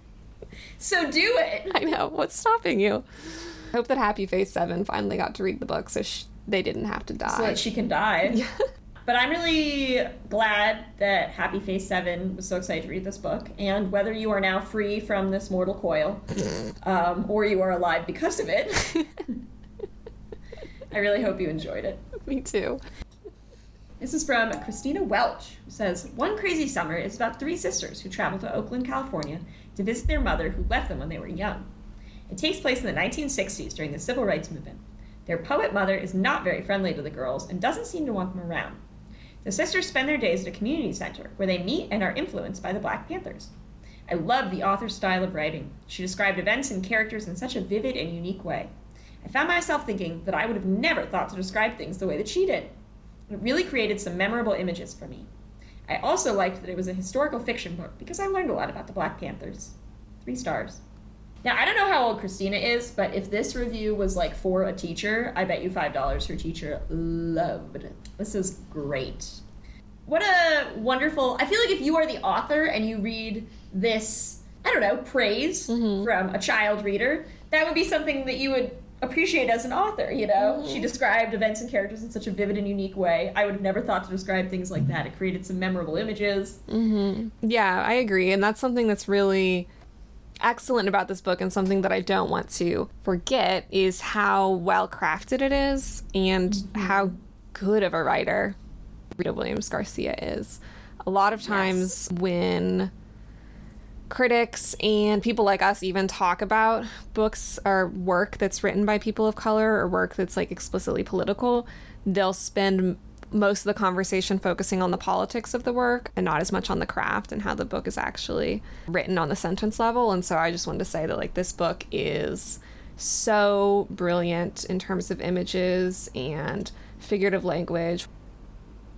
Speaker 2: So do it.
Speaker 1: I know. What's stopping you? I hope that Happy Face 7 finally got to read the book so sh- they didn't have to die.
Speaker 2: So that she can die. But I'm really glad that Happy Face 7 was so excited to read this book. And whether you are now free from this mortal coil um, or you are alive because of it, I really hope you enjoyed it.
Speaker 1: Me too.
Speaker 2: This is from Christina Welch, who says One crazy summer is about three sisters who travel to Oakland, California to visit their mother who left them when they were young. It takes place in the 1960s during the civil rights movement. Their poet mother is not very friendly to the girls and doesn't seem to want them around. The sisters spend their days at a community center where they meet and are influenced by the Black Panthers. I love the author's style of writing. She described events and characters in such a vivid and unique way. I found myself thinking that I would have never thought to describe things the way that she did. It really created some memorable images for me. I also liked that it was a historical fiction book because I learned a lot about the Black Panthers. Three stars. Now, I don't know how old Christina is, but if this review was like for a teacher, I bet you $5 her teacher loved. This is great. What a wonderful. I feel like if you are the author and you read this, I don't know, praise
Speaker 1: Mm-hmm.
Speaker 2: from a child reader, that would be something that you would appreciate as an author, you know?
Speaker 1: Mm-hmm.
Speaker 2: She described events and characters in such a vivid and unique way. I would have never thought to describe things like that. It created some memorable images.
Speaker 1: Yeah, I agree. And that's something that's really excellent about this book and something that I don't want to forget is how well crafted it is and how good of a writer Rita Williams Garcia is. A lot of times when critics and people like us even talk about books or work that's written by people of color or work that's like explicitly political, they'll spend most of the conversation focusing on the politics of the work and not as much on the craft and how the book is actually written on the sentence level. And so I just wanted to say that like this book is so brilliant in terms of images and figurative language.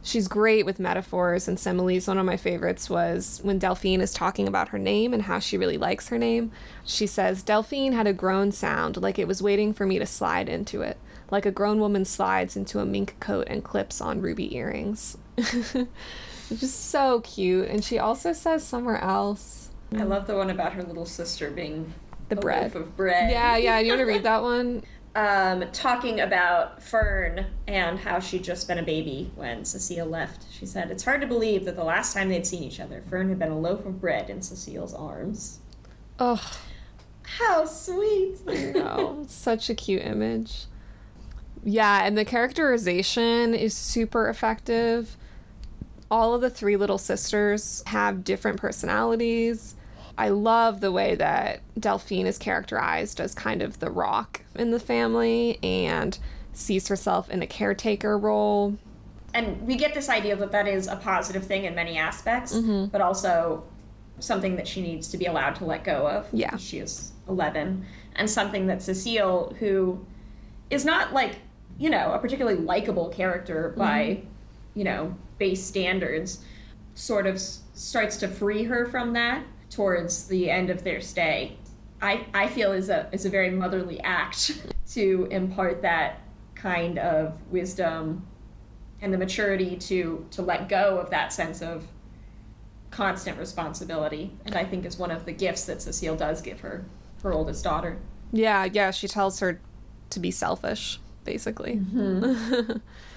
Speaker 1: She's great with metaphors and similes. One of my favorites was when Delphine is talking about her name and how she really likes her name. She says, Delphine had a groan sound, like it was waiting for me to slide into it, like a grown woman slides into a mink coat and clips on ruby earrings. Just so cute. And she also says somewhere else,
Speaker 2: I love the one about her little sister being
Speaker 1: The bread.
Speaker 2: loaf of bread.
Speaker 1: Yeah, yeah, you want to read that one?
Speaker 2: Um, talking about Fern and how she'd just been a baby when Cecile left. She said, It's hard to believe that the last time they'd seen each other, Fern had been a loaf of bread in Cecile's arms.
Speaker 1: Oh,
Speaker 2: How sweet!
Speaker 1: no, such a cute image. Yeah, and the characterization is super effective. All of the three little sisters have different personalities. I love the way that Delphine is characterized as kind of the rock in the family and sees herself in a caretaker role.
Speaker 2: and we get this idea that that is a positive thing in many aspects,
Speaker 1: Mm-hmm.
Speaker 2: but also something that she needs to be allowed to let go of.
Speaker 1: Yeah.
Speaker 2: She is 11. And something that Cecile, who is not like, you know, a particularly likable character by, you know, base standards, sort of starts to free her from that towards the end of their stay. I, I feel is a is a very motherly act to impart that kind of wisdom and the maturity to to let go of that sense of constant responsibility and i think is one of the gifts that cecile does give her her oldest daughter
Speaker 1: Yeah, yeah, she tells her to be selfish, basically. Mm-hmm.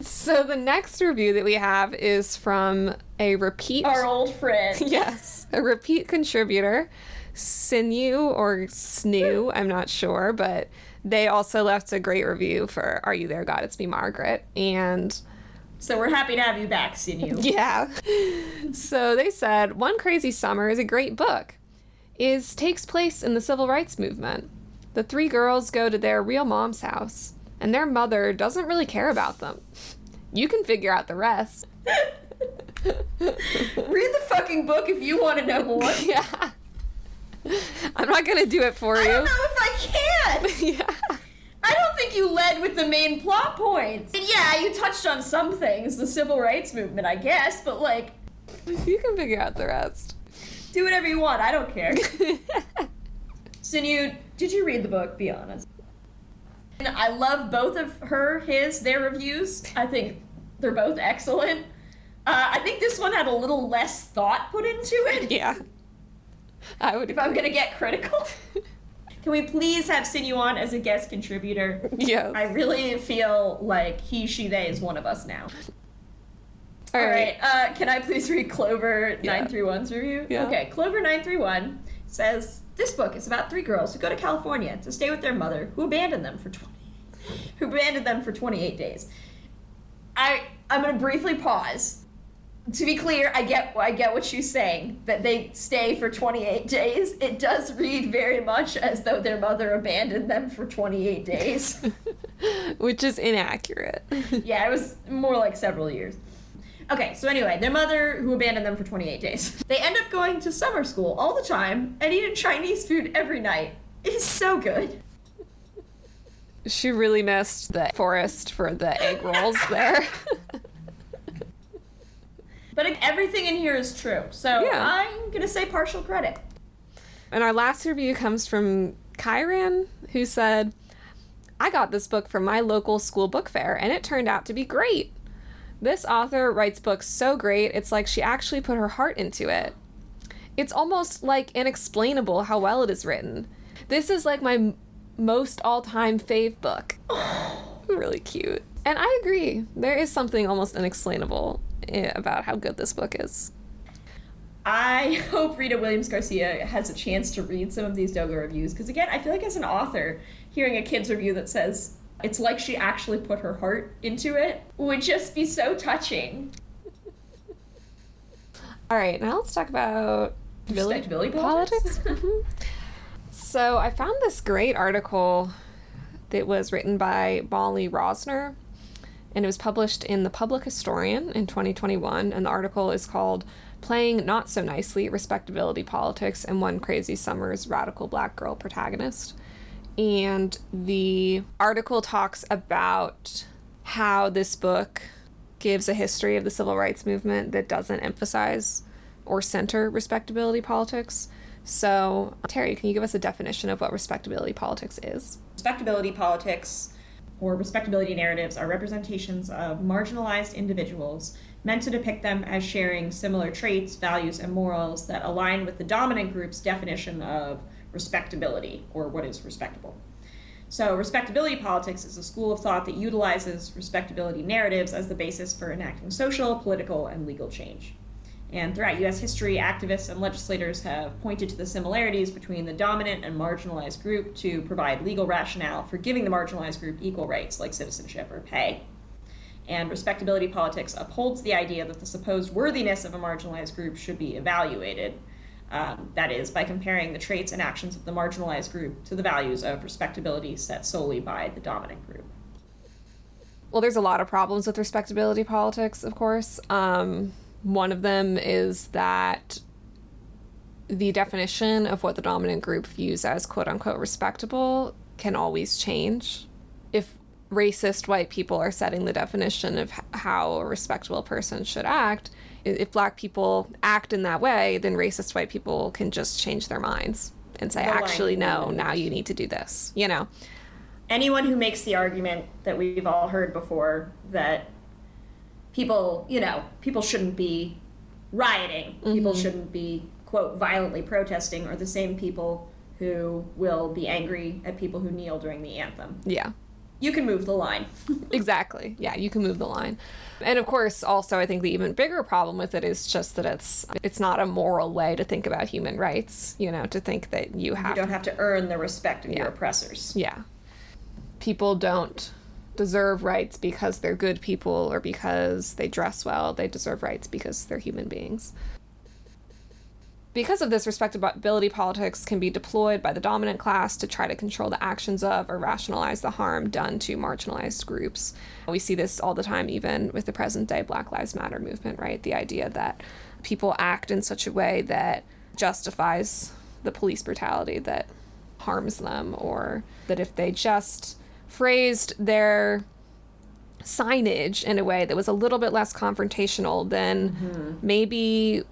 Speaker 1: so the next review that we have is from a repeat
Speaker 2: our old friend
Speaker 1: yes, a repeat contributor, Sinew or Snoo, hmm. I'm not sure, but they also left a great review for Are You There, God? It's Me, Margaret. And
Speaker 2: so we're happy to have you back sinew
Speaker 1: yeah. So they said One Crazy Summer is a great book. Is takes place in the civil rights movement. The three girls go to their real mom's house, and their mother doesn't really care about them. You can figure out the rest.
Speaker 2: read the fucking book if you want to know more
Speaker 1: yeah. I'm not gonna do it for you.
Speaker 2: i don't know if i can
Speaker 1: yeah.
Speaker 2: i don't think you led with the main plot points. And yeah, you touched on some things, the civil rights movement, I guess, but like,
Speaker 1: You can figure out the rest.
Speaker 2: do whatever you want. I don't care. Sinew, did you read the book? Be honest. And I love both of her, his, their reviews. I think they're both excellent. Uh, I think this one had a little less thought put into it.
Speaker 1: yeah. I would
Speaker 2: If I'm gonna get critical, can we please have Sinew on as a guest contributor?
Speaker 1: Yes.
Speaker 2: I really feel like he, she, they is one of us now.
Speaker 1: All
Speaker 2: All
Speaker 1: right.
Speaker 2: right. Uh, can I please read Clover
Speaker 1: Yeah.
Speaker 2: 931's review?
Speaker 1: Yeah.
Speaker 2: Okay. Clover 931 says this book is about three girls who go to California to stay with their mother, who abandoned them for 20, who abandoned them for 28 days. I I'm gonna briefly pause. To be clear, I get I get what she's saying that they stay for 28 days. It does read very much as though their mother abandoned them for 28 days.
Speaker 1: Which is inaccurate.
Speaker 2: yeah, it was more like several years. Okay, so anyway, their mother, who abandoned them for 28 days, they end up going to summer school all the time and eating Chinese food every night. It is so good.
Speaker 1: she really missed the forest for the egg rolls there.
Speaker 2: But everything in here is true, so
Speaker 1: Yeah.
Speaker 2: I'm gonna say partial credit.
Speaker 1: and our last review comes from Kyran, who said, I got this book from my local school book fair, and it turned out to be great. This author writes books so great, it's like she actually put her heart into it. It's almost like inexplainable how well it is written. This is like my m- most all time fave book. really cute. And I agree. There is something almost unexplainable eh, about how good this book is.
Speaker 2: I hope Rita Williams Garcia has a chance to read some of these Dogo reviews because, again, I feel like as an author, hearing a kid's review that says it's like she actually put her heart into it would just be so touching.
Speaker 1: All right, now let's talk about
Speaker 2: Respectability
Speaker 1: politics.
Speaker 2: politics?
Speaker 1: Mhm. so I found this great article that was written by Molly Rosner, and it was published in the Public Historian in 2021. And the article is called "Playing Not So Nicely: Respectability Politics and One Crazy Summer's Radical Black Girl Protagonist." And the article talks about how this book gives a history of the civil rights movement that doesn't emphasize or center respectability politics. So, Terri, can you give us a definition of what respectability politics is?
Speaker 2: Respectability politics or respectability narratives are representations of marginalized individuals meant to depict them as sharing similar traits, values, and morals that align with the dominant group's definition of respectability or what is respectable. So, respectability politics is a school of thought that utilizes respectability narratives as the basis for enacting social, political, and legal change. And throughout US history, activists and legislators have pointed to the similarities between the dominant and marginalized group to provide legal rationale for giving the marginalized group equal rights like citizenship or pay. And respectability politics upholds the idea that the supposed worthiness of a marginalized group should be evaluated. Um, that is, by comparing the traits and actions of the marginalized group to the values of respectability set solely by the dominant group.
Speaker 1: Well, there's a lot of problems with respectability politics, of course. Um, one of them is that the definition of what the dominant group views as quote unquote respectable can always change. Racist white people are setting the definition of how a respectable person should act, if black people act in that way, then racist white people can just change their minds and say,
Speaker 2: The
Speaker 1: actually, no, now you need to do this, you know?
Speaker 2: anyone who makes the argument that we've all heard before that people, you know, people shouldn't be rioting, people mm-hmm. shouldn't be, quote, violently protesting, are the same people who will be angry at people who kneel during the anthem.
Speaker 1: Yeah.
Speaker 2: You can move the line.
Speaker 1: Exactly. Yeah, you can move the line. And of course, also I think the even bigger problem with it is just that it's it's not a moral way to think about human rights, you know, to think that you have You
Speaker 2: don't have to earn the respect of your oppressors.
Speaker 1: Yeah. People don't deserve rights because they're good people or because they dress well. They deserve rights because they're human beings. Because of this, respectability politics can be deployed by the dominant class to try to control the actions of or rationalize the harm done to marginalized groups. We see this all the time, even with the present day Black Lives Matter movement, right? The idea that people act in such a way that justifies the police brutality that harms them, or that if they just phrased their signage in a way that was a little bit less confrontational, then
Speaker 2: Mm-hmm.
Speaker 1: maybe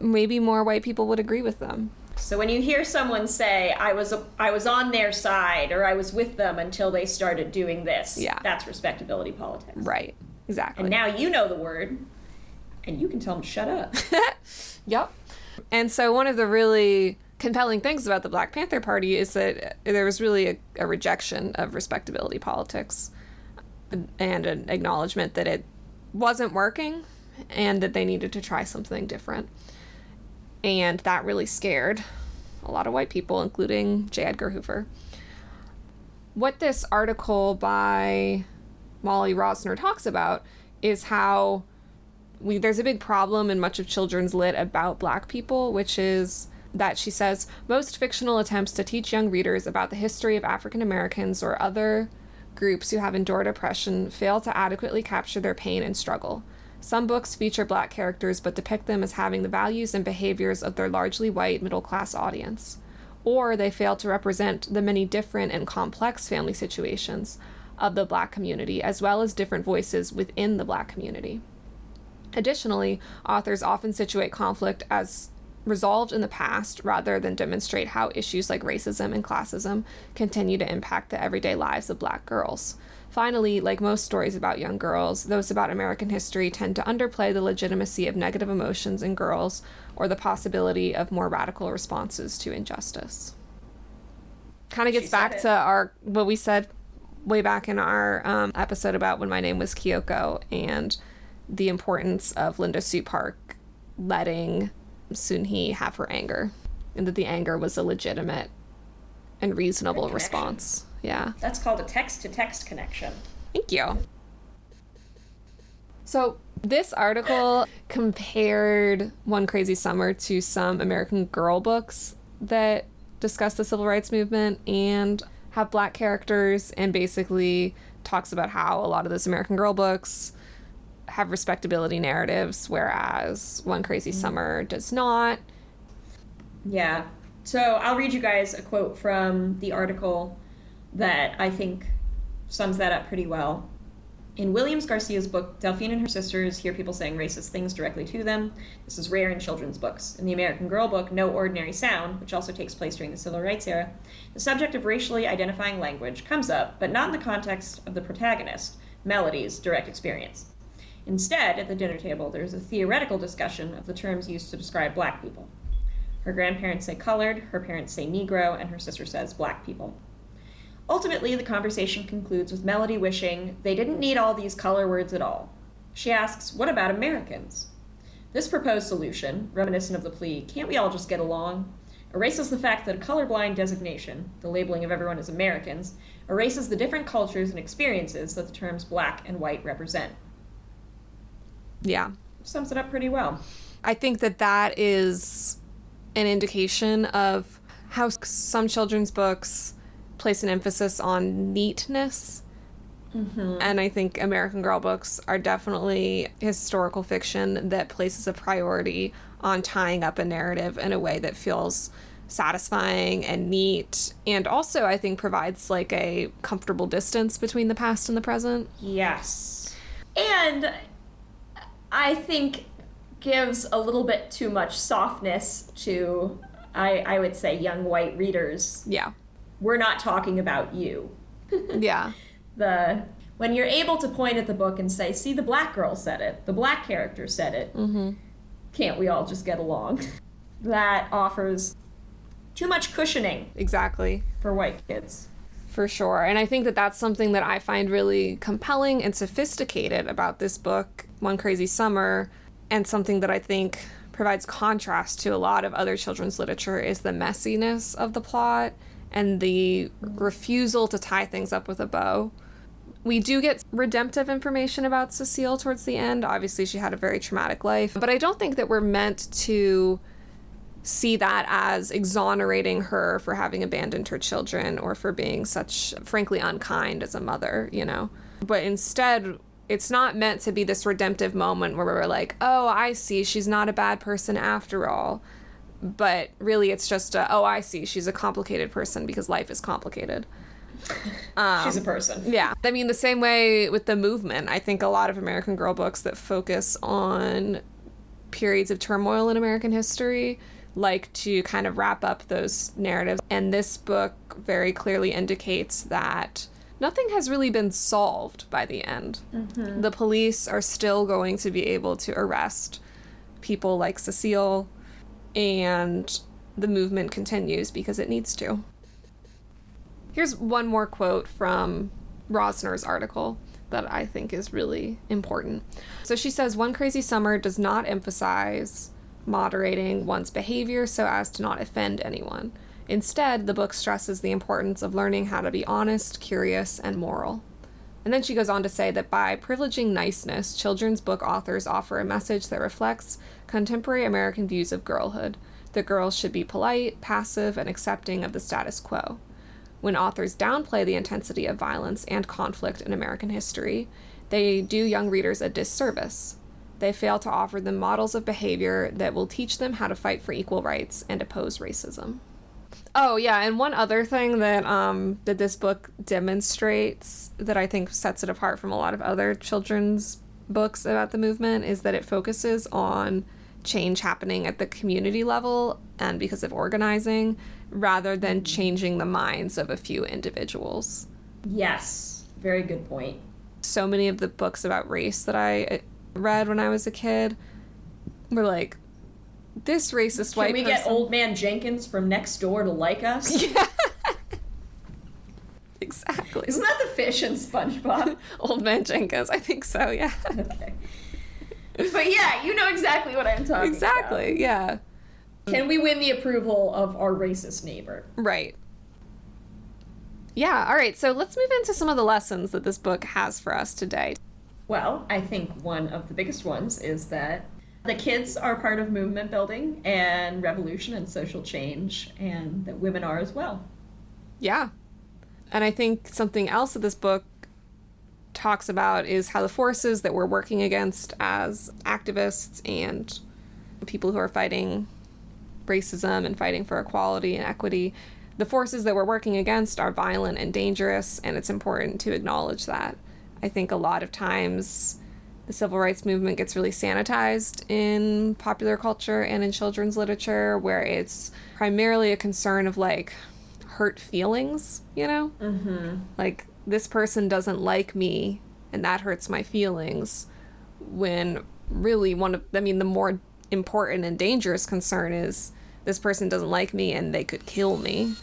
Speaker 1: maybe more white people would agree with them.
Speaker 2: So when you hear someone say, "I was I was on their side" or "I was with them until they started doing this,"
Speaker 1: Yeah.
Speaker 2: that's respectability politics.
Speaker 1: Right. Exactly.
Speaker 2: And now you know the word, and you can tell them shut up.
Speaker 1: Yep. And so one of the really compelling things about the Black Panther Party is that there was really a, a rejection of respectability politics and an acknowledgement that it wasn't working and that they needed to try something different. And that really scared a lot of white people, including J. Edgar Hoover. What this article by Molly Rosner talks about is how we there's a big problem in much of children's lit about black people, which is that she says most fictional attempts to teach young readers about the history of African Americans or other groups who have endured oppression fail to adequately capture their pain and struggle. Some books feature black characters but depict them as having the values and behaviors of their largely white middle class audience. Or they fail to represent the many different and complex family situations of the black community, as well as different voices within the black community. Additionally, authors often situate conflict as resolved in the past rather than demonstrate how issues like racism and classism continue to impact the everyday lives of black girls. Finally, like most stories about young girls, those about American history tend to underplay the legitimacy of negative emotions in girls or the possibility of more radical responses to injustice. Kind of gets back
Speaker 2: it.
Speaker 1: to our what we said way back in our um, episode about when my name was Keoko and the importance of Linda Sue Park letting Sunhee have her anger, and that the anger was a legitimate and reasonable response. Yeah.
Speaker 2: That's called a text-to-text connection.
Speaker 1: Thank you. So, this article compared One Crazy Summer to some American Girl books that discuss the civil rights movement and have black characters, and basically talks about how a lot of those American Girl books have respectability narratives, whereas One Crazy mm-hmm. Summer does not.
Speaker 2: Yeah. So I'll read you guys a quote from the article that I think sums that up pretty well. In Williams Garcia's book, Delphine and her sisters hear people saying racist things directly to them. This is rare in children's books. In the American Girl book, No Ordinary Sound, which also takes place during the Civil Rights era, the subject of racially identifying language comes up, but not in the context of the protagonist, Melody's direct experience. Instead, at the dinner table, there is a theoretical discussion of the terms used to describe black people. Her grandparents say colored, her parents say Negro, and her sister says black people. Ultimately, the conversation concludes with Melody wishing they didn't need all these color words at all. She asks, What about Americans? This proposed solution, reminiscent of the plea, Can't we all just get along? erases the fact that a colorblind designation, the labeling of everyone as Americans, erases the different cultures and experiences that the terms black and white represent.
Speaker 1: Yeah.
Speaker 2: Sums it up pretty well.
Speaker 1: I think that that is an indication of how some children's books place an emphasis on neatness. Mm-hmm. And I think American Girl books are definitely historical fiction that places a priority on tying up a narrative in a way that feels satisfying and neat and also I think provides like a comfortable distance between the past and the present.
Speaker 2: Yes. And I think gives a little bit too much softness to, I, I would say, young white readers.
Speaker 1: Yeah.
Speaker 2: We're not talking about you.
Speaker 1: Yeah.
Speaker 2: The when you're able to point at the book and say, "See, the black girl said it. The black character said it. Mm-hmm. Can't we all just get along?" that offers too much cushioning
Speaker 1: Exactly.
Speaker 2: for white kids.
Speaker 1: For sure. And I think that that's something that I find really compelling and sophisticated about this book, One Crazy Summer, and something that I think provides contrast to a lot of other children's literature is the messiness of the plot and the refusal to tie things up with a bow. We do get redemptive information about Cecile towards the end. Obviously, she had a very traumatic life, but I don't think that we're meant to see that as exonerating her for having abandoned her children or for being such frankly unkind as a mother, you know. But instead, it's not meant to be this redemptive moment where we're like, "Oh, I see, she's not a bad person after all." But really it's just a, "Oh, I see, she's a complicated person because life is complicated." Um,
Speaker 2: She's a person.
Speaker 1: Yeah. I mean, the same way with the movement. I think a lot of American Girl books that focus on periods of turmoil in American history like to kind of wrap up those narratives. And this book very clearly indicates that nothing has really been solved by the end. The police are still going to be able to arrest people like Cecile, and the movement continues because it needs to. Here's one more quote from Rosner's article that I think is really important. So she says One Crazy Summer does not emphasize moderating one's behavior so as to not offend anyone. Instead, the book stresses the importance of learning how to be honest, curious, and moral. And then she goes on to say that by privileging niceness, children's book authors offer a message that reflects contemporary American views of girlhood. That girls should be polite, passive, and accepting of the status quo. When authors downplay the intensity of violence and conflict in American history, they do young readers a disservice. They fail to offer them models of behavior that will teach them how to fight for equal rights and oppose racism. Oh yeah, and one other thing that um that this book demonstrates that I think sets it apart from a lot of other children's books about the movement is that it focuses on change happening at the community level and because of organizing rather than changing the minds of a few individuals.
Speaker 2: Yes, very good point.
Speaker 1: So many of the books about race that I uh, read when I was a kid were like this racist white
Speaker 2: Can we
Speaker 1: person
Speaker 2: get old man Jenkins from next door to like us? Yeah.
Speaker 1: exactly.
Speaker 2: Isn't that the fish in SpongeBob?
Speaker 1: Old Man Jenkins. I think so, yeah.
Speaker 2: okay. But yeah, you know exactly what I'm talking about.
Speaker 1: exactly, yeah.
Speaker 2: Can we win the approval of our racist neighbor?
Speaker 1: Right. Yeah, all right. So let's move into some of the lessons that this book has for us today.
Speaker 2: Well, I think one of the biggest ones is that the kids are part of movement building and revolution and social change, and that women are as well.
Speaker 1: Yeah. And I think something else that this book talks about is how the forces that we're working against as activists and people who are fighting racism and fighting for equality and equity, the forces that we're working against are violent and dangerous, and it's important to acknowledge that. I think a lot of times the civil rights movement gets really sanitized in popular culture and in children's literature, where it's primarily a concern of like hurt feelings, you know?
Speaker 2: Mm-hmm.
Speaker 1: Like, this person doesn't like me, and that hurts my feelings. When really, one of, I mean, the more important and dangerous concern is this person doesn't like me and they could kill me.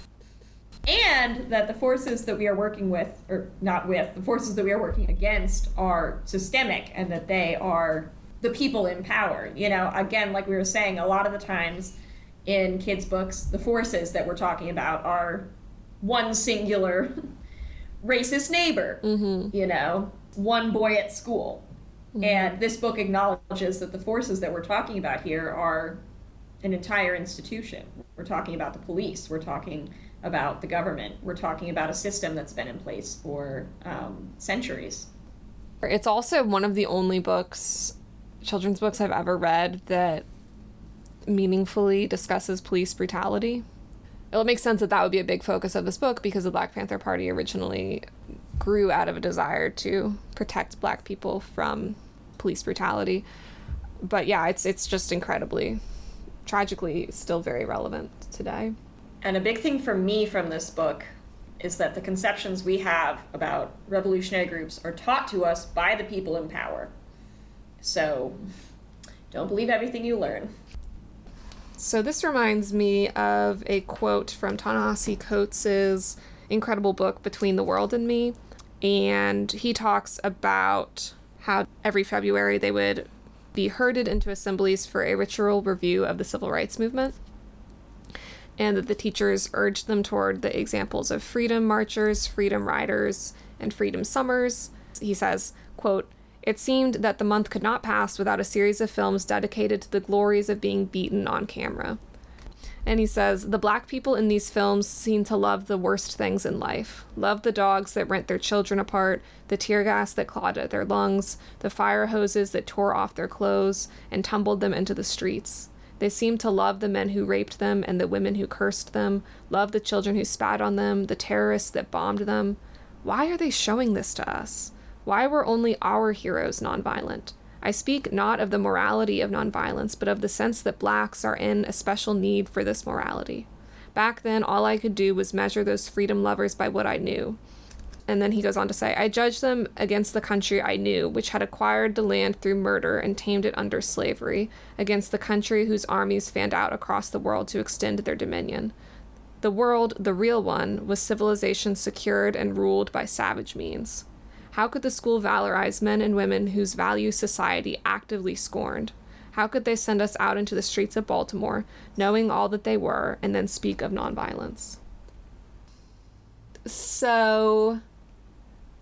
Speaker 2: And that the forces that we are working with, or not with, the forces that we are working against are systemic and that they are the people in power. You know, again, like we were saying, a lot of the times in kids' books, the forces that we're talking about are one singular racist neighbor,
Speaker 1: Mm-hmm.
Speaker 2: you know, one boy at school. And this book acknowledges that the forces that we're talking about here are an entire institution. We're talking about the police, we're talking about the government, we're talking about a system that's been in place for um, centuries.
Speaker 1: It's also one of the only books, children's books I've ever read that meaningfully discusses police brutality. It makes sense that that would be a big focus of this book because the Black Panther Party originally grew out of a desire to protect black people from police brutality. But yeah, it's it's just incredibly tragically still very relevant today.
Speaker 2: And a big thing for me from this book is that the conceptions we have about revolutionary groups are taught to us by the people in power. So don't believe everything you learn.
Speaker 1: So this reminds me of a quote from Ta-Nehisi Coates' incredible book Between the World and Me, and he talks about how every February they would be herded into assemblies for a ritual review of the civil rights movement. And that the teachers urged them toward the examples of freedom marchers, freedom riders, and freedom summers. He says, quote, it seemed that the month could not pass without a series of films dedicated to the glories of being beaten on camera. And he says, the black people in these films seem to love the worst things in life. Love the dogs that rent their children apart, the tear gas that clawed at their lungs, the fire hoses that tore off their clothes and tumbled them into the streets. They seem to love the men who raped them and the women who cursed them, love the children who spat on them, the terrorists that bombed them. Why are they showing this to us? Why were only our heroes nonviolent? I speak not of the morality of nonviolence, but of the sense that blacks are in a special need for this morality. Back then, all I could do was measure those freedom lovers by what I knew. And then he goes on to say, I judged them against the country I knew, which had acquired the land through murder and tamed it under slavery, against the country whose armies fanned out across the world to extend their dominion. The world, the real one, was civilization secured and ruled by savage means. How could the school valorize men and women whose values society actively scorned? How could they send us out into the streets of Baltimore, knowing all that they were, and then speak of nonviolence? So,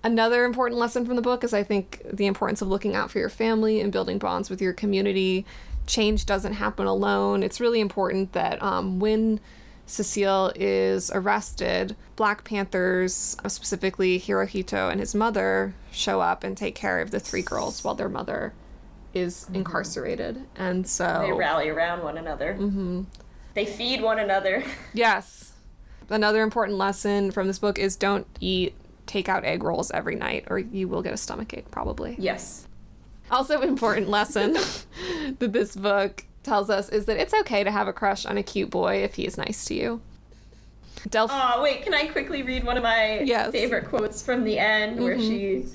Speaker 1: another important lesson from the book is I think the importance of looking out for your family and building bonds with your community. Change doesn't happen alone. It's really important that um, when Cecile is arrested, Black Panthers, specifically Hirohito and his mother, show up and take care of the three girls while their mother is mm-hmm. incarcerated. And so
Speaker 2: they rally around one another. Mm-hmm. They feed one another.
Speaker 1: Yes. Another important lesson from this book is don't eat takeout egg rolls every night or you will get a stomach ache probably.
Speaker 2: Yes.
Speaker 1: Also important lesson that this book tells us is that it's okay to have a crush on a cute boy if he is nice to you.
Speaker 2: Delph- oh, wait, can I quickly read one of my yes. favorite quotes from the end where mm-hmm. she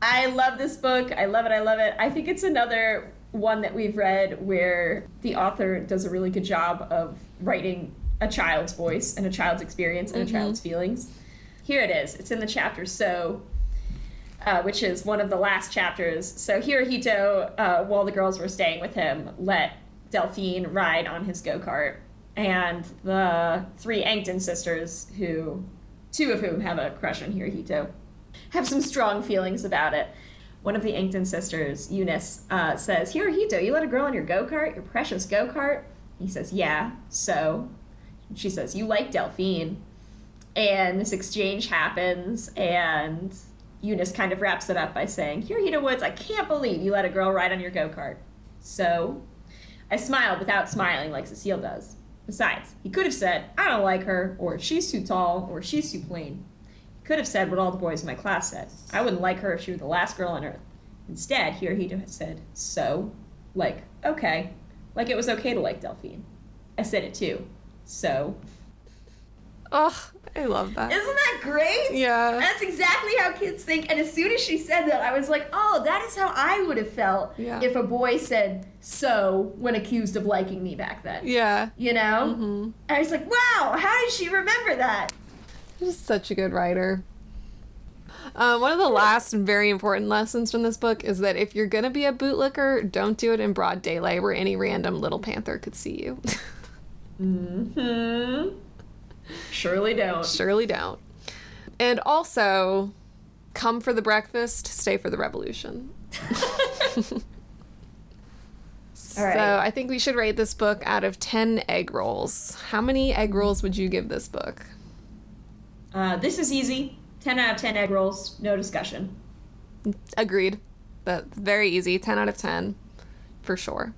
Speaker 2: I love this book. I love it. I love it. I think it's another one that we've read where the author does a really good job of writing a child's voice and a child's experience and mm-hmm. a child's feelings. Here it is. It's in the chapter So, uh, which is one of the last chapters. So Hirohito, uh, while the girls were staying with him, let Delphine ride on his go kart, and the three Angton sisters, who two of whom have a crush on Hirohito, have some strong feelings about it. One of the Angton sisters, Eunice, uh, says, Hirohito, you let a girl on your go kart, your precious go kart? He says, Yeah, so. She says, You like Delphine. And this exchange happens, and Eunice kind of wraps it up by saying, "Here, Hirohito Woods, I can't believe you let a girl ride on your go kart. So I smiled without smiling like Cecile does. Besides, he could have said, I don't like her, or she's too tall, or she's too plain. He could have said what all the boys in my class said. I wouldn't like her if she were the last girl on earth. Instead, here he said, so, like, okay. Like it was okay to like Delphine. I said it too. So.
Speaker 1: Oh, I love that.
Speaker 2: Isn't that great?
Speaker 1: Yeah.
Speaker 2: That's exactly how kids think. And as soon as she said that, I was like, oh, that is how I would have felt yeah. if a boy said so when accused of liking me back then.
Speaker 1: Yeah.
Speaker 2: You know? Mm-hmm. And I was like, wow, how did she remember that?
Speaker 1: She's such a good writer. Um, one of the last and very important lessons from this book is that if you're gonna be a bootlicker, don't do it in broad daylight where any random little panther could see you.
Speaker 2: hmm Surely don't.
Speaker 1: Surely don't. And also, come for the breakfast, stay for the revolution. so I think we should rate this book out of 10 egg rolls. How many egg rolls would you give this book?
Speaker 2: Uh, this is easy. 10 out of 10 egg rolls, no discussion.
Speaker 1: Agreed. That's very easy. 10 out of 10, for sure.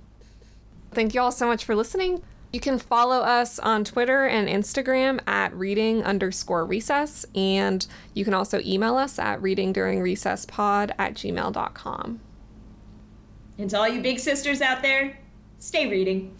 Speaker 1: Thank you all so much for listening. You can follow us on Twitter and Instagram at reading underscore recess, and you can also email us at readingduringrecesspod at gmail.com.
Speaker 2: And to all you big sisters out there, stay reading.